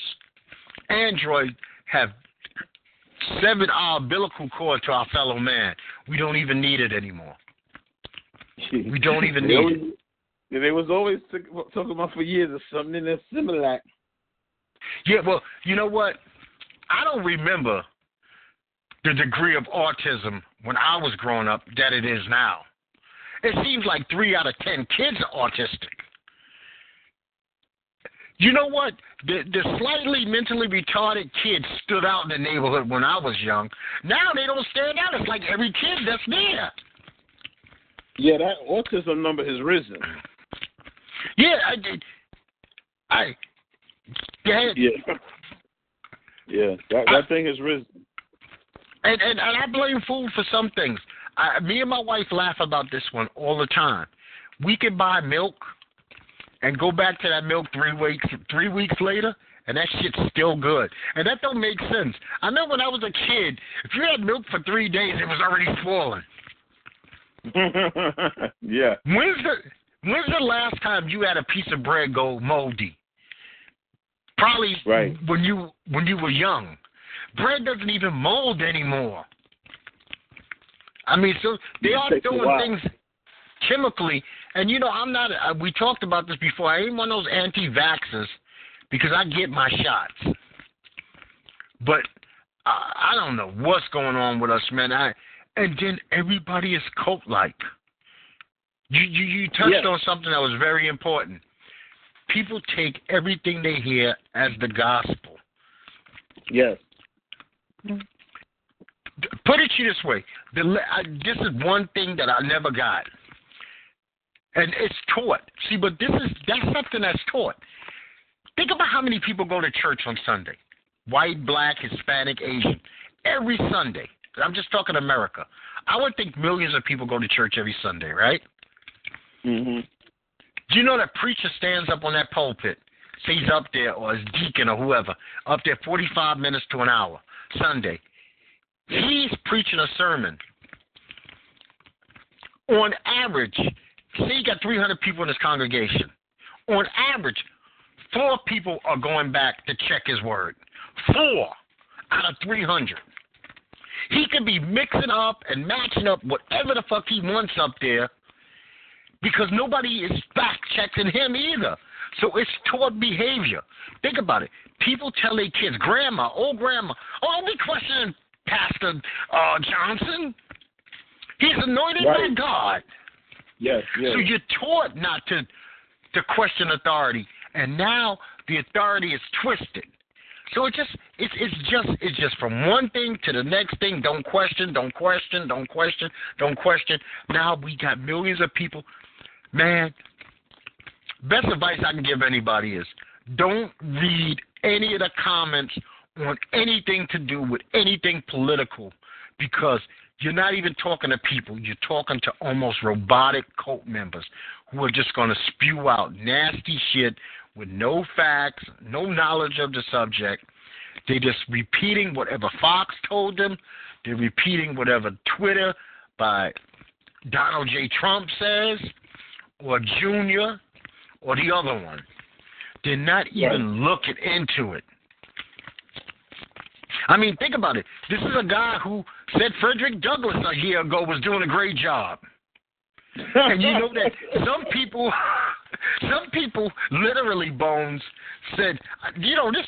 Android have severed our umbilical cord to our fellow man. We don't even need it anymore. We don't even need always, it. Yeah, they was always talking about for years of something that's similar. Yeah, well, you know what? I don't remember the degree of autism when I was growing up that it is now. It seems like three out of ten kids are autistic. You know what? The the slightly mentally retarded kids stood out in the neighborhood when I was young. Now they don't stand out. It's like every kid that's there. Yeah, that autism number has risen. Yeah, I did. I. Go ahead. Yeah. Yeah, that that I, thing has risen. And, and and I blame food for some things. I, me and my wife laugh about this one all the time. We can buy milk and go back to that milk three weeks three weeks later, and that shit's still good. And that don't make sense. I know when I was a kid, if you had milk for three days, it was already swollen. yeah. When's the When's the last time you had a piece of bread go moldy? Probably right. when you when you were young. Bread doesn't even mold anymore. I mean, so they are doing things chemically, and you know, I'm not. Uh, we talked about this before. I ain't one of those anti-vaxxers because I get my shots, but uh, I don't know what's going on with us, man. I and then everybody is cult-like. You you, you touched on something that was very important. People take everything they hear as the gospel. Yes. Put it to you this way: the, I, this is one thing that I never got, and it's taught. See, but this is that's something that's taught. Think about how many people go to church on Sunday: white, black, Hispanic, Asian, every Sunday. I'm just talking America. I would think millions of people go to church every Sunday, right? Mhm. Do you know that preacher stands up on that pulpit, say he's up there or his deacon or whoever, up there 45 minutes to an hour, Sunday. He's preaching a sermon. On average, say you got 300 people in his congregation. On average, four people are going back to check his word. Four out of 300. He could be mixing up and matching up whatever the fuck he wants up there because nobody is fact checking him either. So it's toward behavior. Think about it. People tell their kids, grandma, oh grandma, oh I'll be questioning Pastor uh, Johnson. He's anointed right. by God. Yes, yes. So you're taught not to to question authority, and now the authority is twisted. So it just it's it's just it's just from one thing to the next thing. Don't question, don't question, don't question, don't question. Now we got millions of people. Man, best advice I can give anybody is don't read any of the comments on anything to do with anything political because you're not even talking to people. You're talking to almost robotic cult members who are just going to spew out nasty shit with no facts, no knowledge of the subject. They're just repeating whatever Fox told them. They're repeating whatever Twitter by Donald J. Trump says, or Junior, or the other one. They're not even looking into it. I mean, think about it. This is a guy who said Frederick Douglass a year ago was doing a great job. and you know that some people, some people literally, Bones, said, you know, this,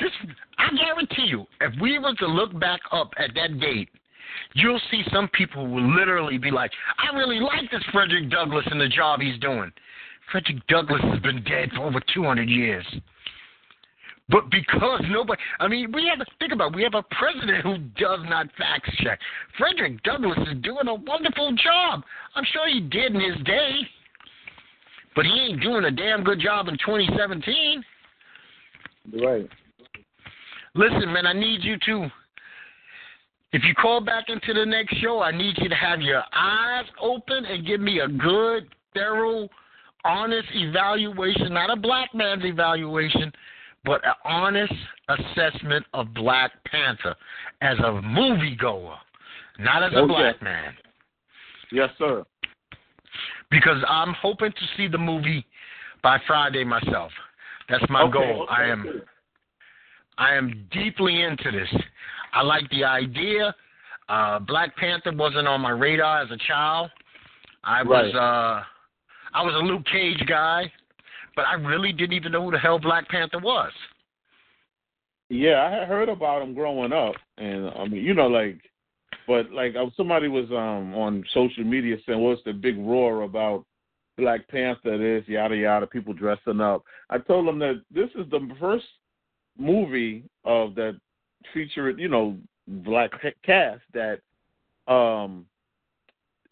this, I guarantee you, if we were to look back up at that date, you'll see some people will literally be like, I really like this Frederick Douglass and the job he's doing. Frederick Douglass has been dead for over 200 years. But because nobody, I mean, we have to think about it. we have a president who does not fact check. Frederick Douglass is doing a wonderful job. I'm sure he did in his day, but he ain't doing a damn good job in 2017. Right. Listen, man, I need you to. If you call back into the next show, I need you to have your eyes open and give me a good, thorough, honest evaluation, not a black man's evaluation but an honest assessment of Black Panther as a moviegoer, not as a okay. black man. Yes, sir. Because I'm hoping to see the movie by Friday myself. That's my okay, goal. okay, I am I am deeply into this. I like the idea. Uh, Black Panther wasn't on my radar as a child. I was right. uh I was a Luke Cage guy but I really didn't even know who the hell Black Panther was. Yeah, I had heard about him growing up, and I mean, you know, like, but like somebody was um on social media saying, "What's the big roar about Black Panther? This yada yada, people dressing up." I told them that this is the first movie of that featured, you know, black cast that um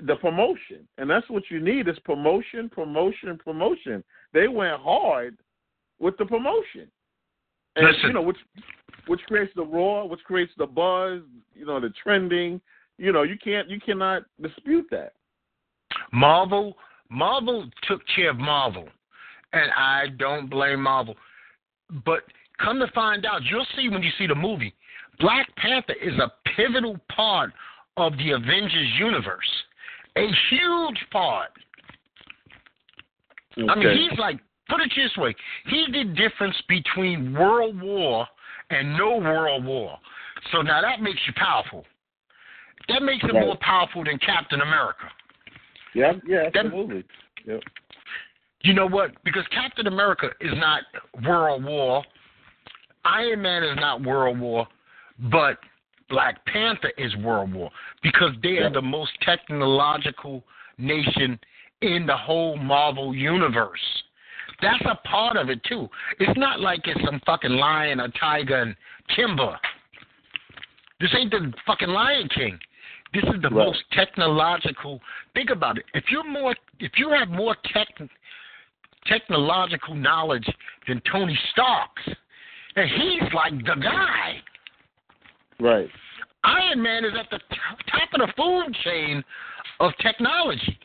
the promotion, and that's what you need is promotion, promotion, promotion. They went hard with the promotion, and Listen. you know which which creates the roar, which creates the buzz, you know, the trending. You know, you can't you cannot dispute that. Marvel, Marvel took care of Marvel, and I don't blame Marvel. But come to find out, you'll see when you see the movie, Black Panther is a pivotal part of the Avengers universe a huge part. Okay. I mean, he's like, put it this way, he's the difference between World War and no World War. So now that makes you powerful. That makes him right. more powerful than Captain America. Yeah, yeah, That- absolutely. Yep. You know what? Because Captain America is not World War. Iron Man is not World War, but Black Panther is World War because they are the most technological nation in the whole Marvel universe. That's a part of it too. It's not like it's some fucking lion or tiger and Kimba. This ain't the fucking Lion King. This is the Right. most technological. Think about it. If you're more, if you have more tech, technological knowledge than Tony Stark's, and he's like the guy. Right. Iron Man is at the top of the food chain of technology,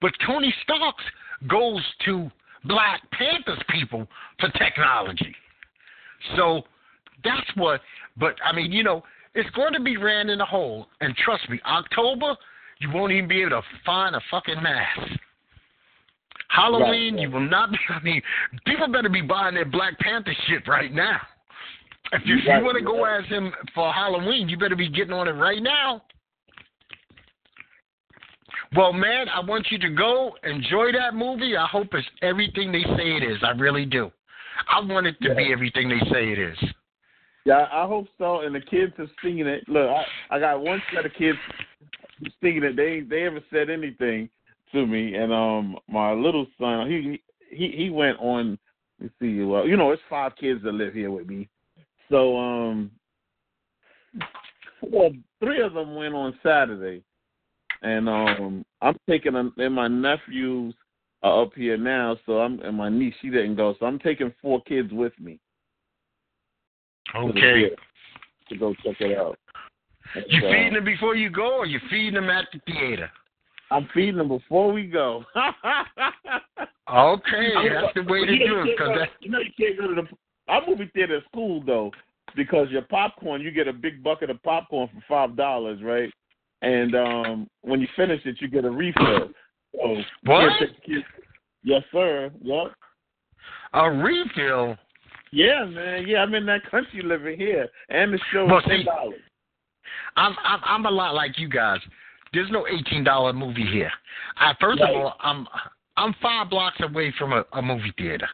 but Tony Stark goes to Black Panthers people for technology. So that's what. But I mean, you know, it's going to be ran in a hole. And trust me, October, you won't even be able to find a fucking mask. Halloween, Right, you will not be. I mean, people better be buying their Black Panther shit right now. If you, Right, you want to go as him for Halloween, you better be getting on it right now. Well, man, I want you to go enjoy that movie. I hope it's everything they say it is. I really do. I want it to be everything they say it is. Yeah, I hope so. And the kids are singing it. Look, I, I got one set of kids singing it. They they haven't said anything to me. And um, my little son, he he he went on. Let's see. Well, you know, it's five kids that live here with me. So um, well, three of them went on Saturday, and um, I'm taking them. And my nephews are up here now. So I'm and my niece she didn't go. So I'm taking four kids with me to Okay. theater to go check it out. And You so, feeding them before you go, or you feeding them at the theater? I'm feeding them before we go. Okay, that's the way to do it. Cause that, you know you can't go to the our movie theater at school though, because your popcorn you get a big bucket of popcorn for five dollars, right? And um when you finish it, you get a refill. So What? can't take the kids- Yes, sir. Yep. a refill. Yeah, man. Yeah, I'm in that country living here, and the show Well, is ten dollars. I'm I'm I'm a lot like you guys. There's no eighteen dollar movie here. I first Right. of all, I'm I'm five blocks away from a, a movie theater,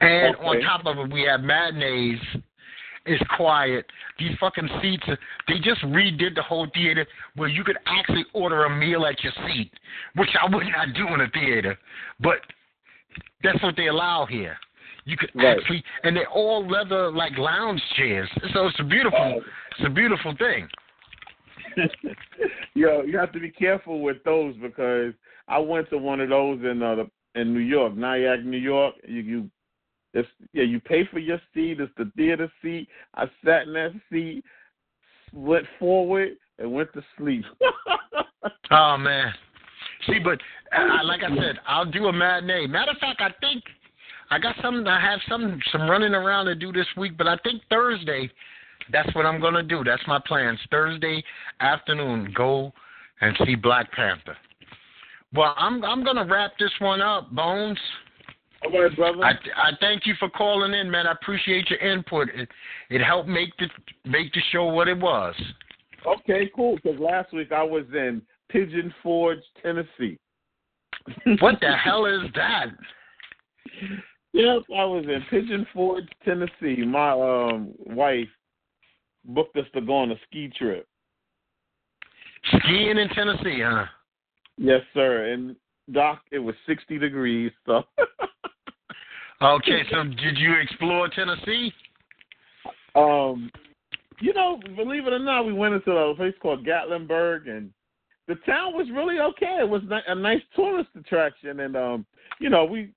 and on top of it, we have matinees. It's quiet. These fucking seats, they just redid the whole theater where you could actually order a meal at your seat, which I would not do in a theater, but that's what they allow here. You could Right. actually, and they're all leather like lounge chairs. So it's a beautiful, it's a beautiful thing. Yo, you have to be careful with those because I went to one of those in uh, the, in New York, Nyack, New York. You you it's yeah, you pay for your seat, it's the theater seat. I sat in that seat, went forward and went to sleep. Oh man. See, but uh, like I said, I'll do a matinee. Matter of fact, I think I got some. I have some some running around to do this week, but I think Thursday. That's what I'm gonna do. That's my plans. Thursday afternoon, go and see Black Panther. Well, I'm I'm gonna wrap this one up, Bones. All right, brother. I I thank you for calling in, man. I appreciate your input. It it helped make the make the show what it was. okay, cool. Because last week I was in Pigeon Forge, Tennessee. What the hell is that? Yep, I was in Pigeon Forge, Tennessee. My um wife booked us to go on a ski trip. Skiing in Tennessee, huh? Yes, sir. And Doc, it was sixty degrees. So Okay, so did you explore Tennessee? um you know, believe it or not, we went into a place called Gatlinburg and the town was really okay. It was a nice tourist attraction and um you know, we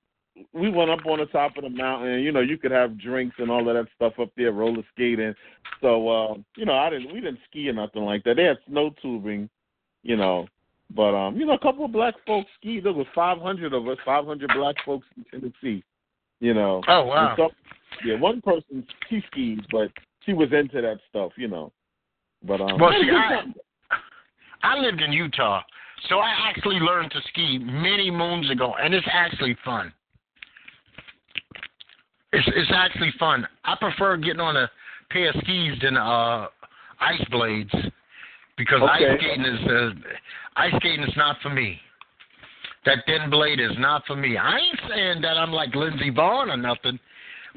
we went up on the top of the mountain you know, you could have drinks and all of that stuff up there, roller skating. So um, you know, I didn't we didn't ski or nothing like that. They had snow tubing, you know. But um, you know, a couple of black folks skied. There was five hundred of us, five hundred black folks in Tennessee. You know. Oh wow. So, yeah, one person she skied, but she was into that stuff, you know. But um, Well, see, I- I lived in Utah, so I actually learned to ski many moons ago, and it's actually fun. It's it's actually fun. I prefer getting on a pair of skis than uh ice blades because Okay. ice skating is uh, ice skating is not for me. That thin blade is not for me. I ain't saying that I'm like Lindsey Vonn or nothing,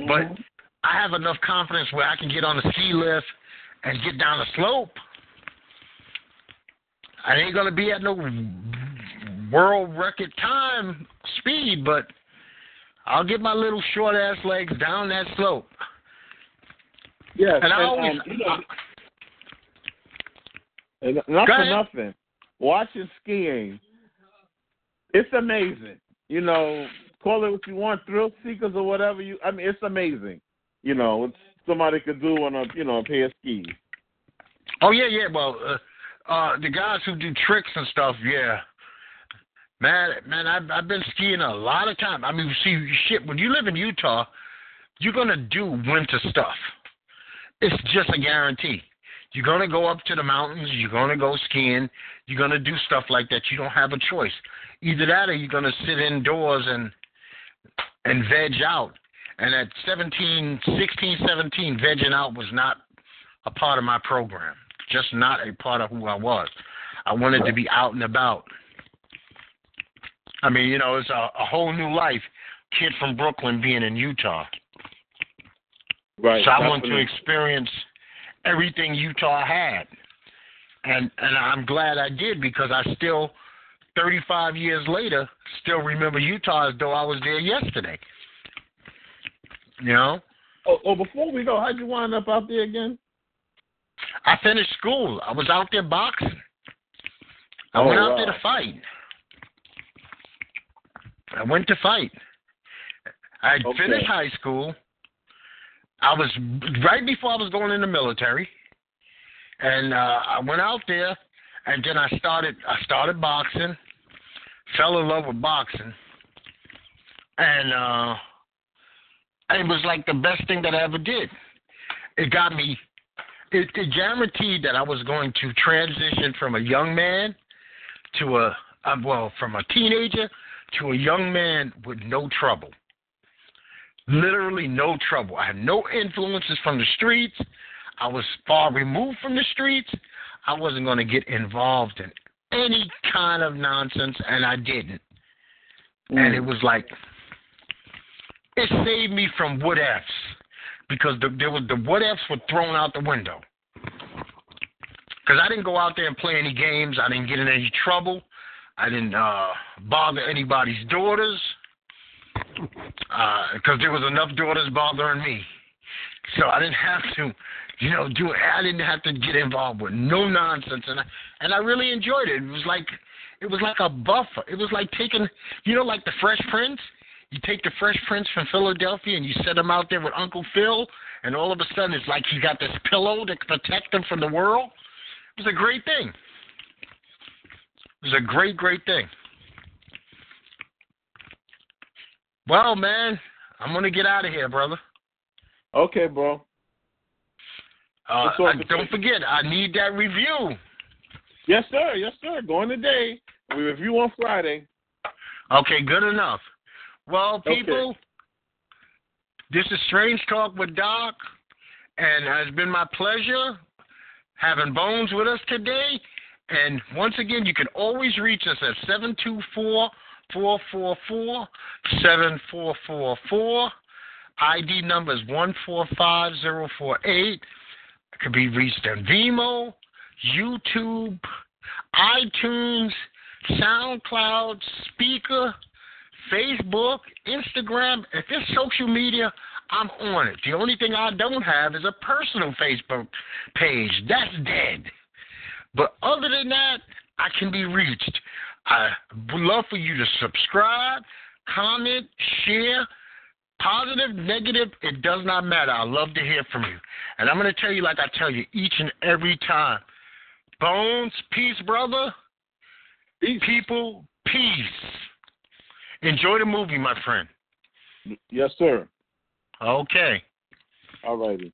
but Mhm. I have enough confidence where I can get on a ski lift and get down a slope. I ain't gonna be at no world record time speed, but I'll get my little short ass legs down that slope. Yes, And I always, um, you know, and not for nothing. Watching skiing, it's amazing. You know, call it what you want, thrill seekers or whatever you. I mean, it's amazing. You know, it's somebody could do on a you know a pair of skis. oh yeah, yeah. Well, uh, uh, the guys who do tricks and stuff, yeah, Man, man, I've I've been skiing a lot of time. I mean, see, shit. When you live in Utah, you're gonna do winter stuff. It's just a guarantee. You're gonna go up to the mountains. You're gonna go skiing. You're gonna do stuff like that. You don't have a choice. Either that, or you're gonna sit indoors and and veg out. And at 17, 16, 17, vegging out was not a part of my program. Just not a part of who I was. I wanted to be out and about. I mean, you know, it's a, a whole new life. Kid from Brooklyn being in Utah. Right. So I want to experience everything Utah had. And and I'm glad I did because I still 35 years later still remember Utah as though I was there yesterday. You know? Oh, oh, before we go, how'd you wind up out there again? I finished school. I was out there boxing. I Oh, went out wow. there to fight. I went to fight. I Okay. finished high school. I was right before I was going in the military, and uh, I went out there, and then I started. I started boxing. Fell in love with boxing, and uh, it was like the best thing that I ever did. It got me. It, it guaranteed that I was going to transition from a young man to a well, from a teenager to a young man with no trouble. Literally no trouble. I had no influences from the streets. I was far removed from the streets. I wasn't going to get involved in any kind of nonsense, and I didn't. And it was like it saved me from what ifs because the, there was the what ifs were thrown out the window. Because I didn't go out there and play any games. I didn't get in any trouble. I didn't uh, bother anybody's daughters Uh, because there was enough daughters bothering me. So I didn't have to, you know, do. I didn't have to get involved with no nonsense, and I, and I really enjoyed it. It was like, it was like a buffer. It was like taking, you know, like the Fresh Prince. You take the Fresh Prince from Philadelphia and you set him out there with Uncle Phil, and all of a sudden it's like he got this pillow to protect him from the world. It was a great thing. It was a great, great thing. Well, man, I'm gonna get out of here, brother. Okay, bro. Uh, I- don't forget, I need that review. Yes, sir. Yes, sir. Going today. We review on Friday. Okay, good enough. Well, Okay. people, this is Strange Talk with Doc, and it's been my pleasure having Bones with us today. And once again, you can always reach us at 724 444 7444. ID number is 145048. It can be reached on Vimeo, YouTube, iTunes, SoundCloud, Spreaker, Facebook, Instagram. If it's social media, I'm on it. The only thing I don't have is a personal Facebook page. That's dead. But other than that, I can be reached. I would love for you to subscribe, comment, share. Positive, negative, it does not matter. I love to hear from you. And I'm going to tell you, like I tell you each and every time Bones, peace, brother. Peace. People, peace. Enjoy the movie, my friend. Yes, sir. Okay. All righty.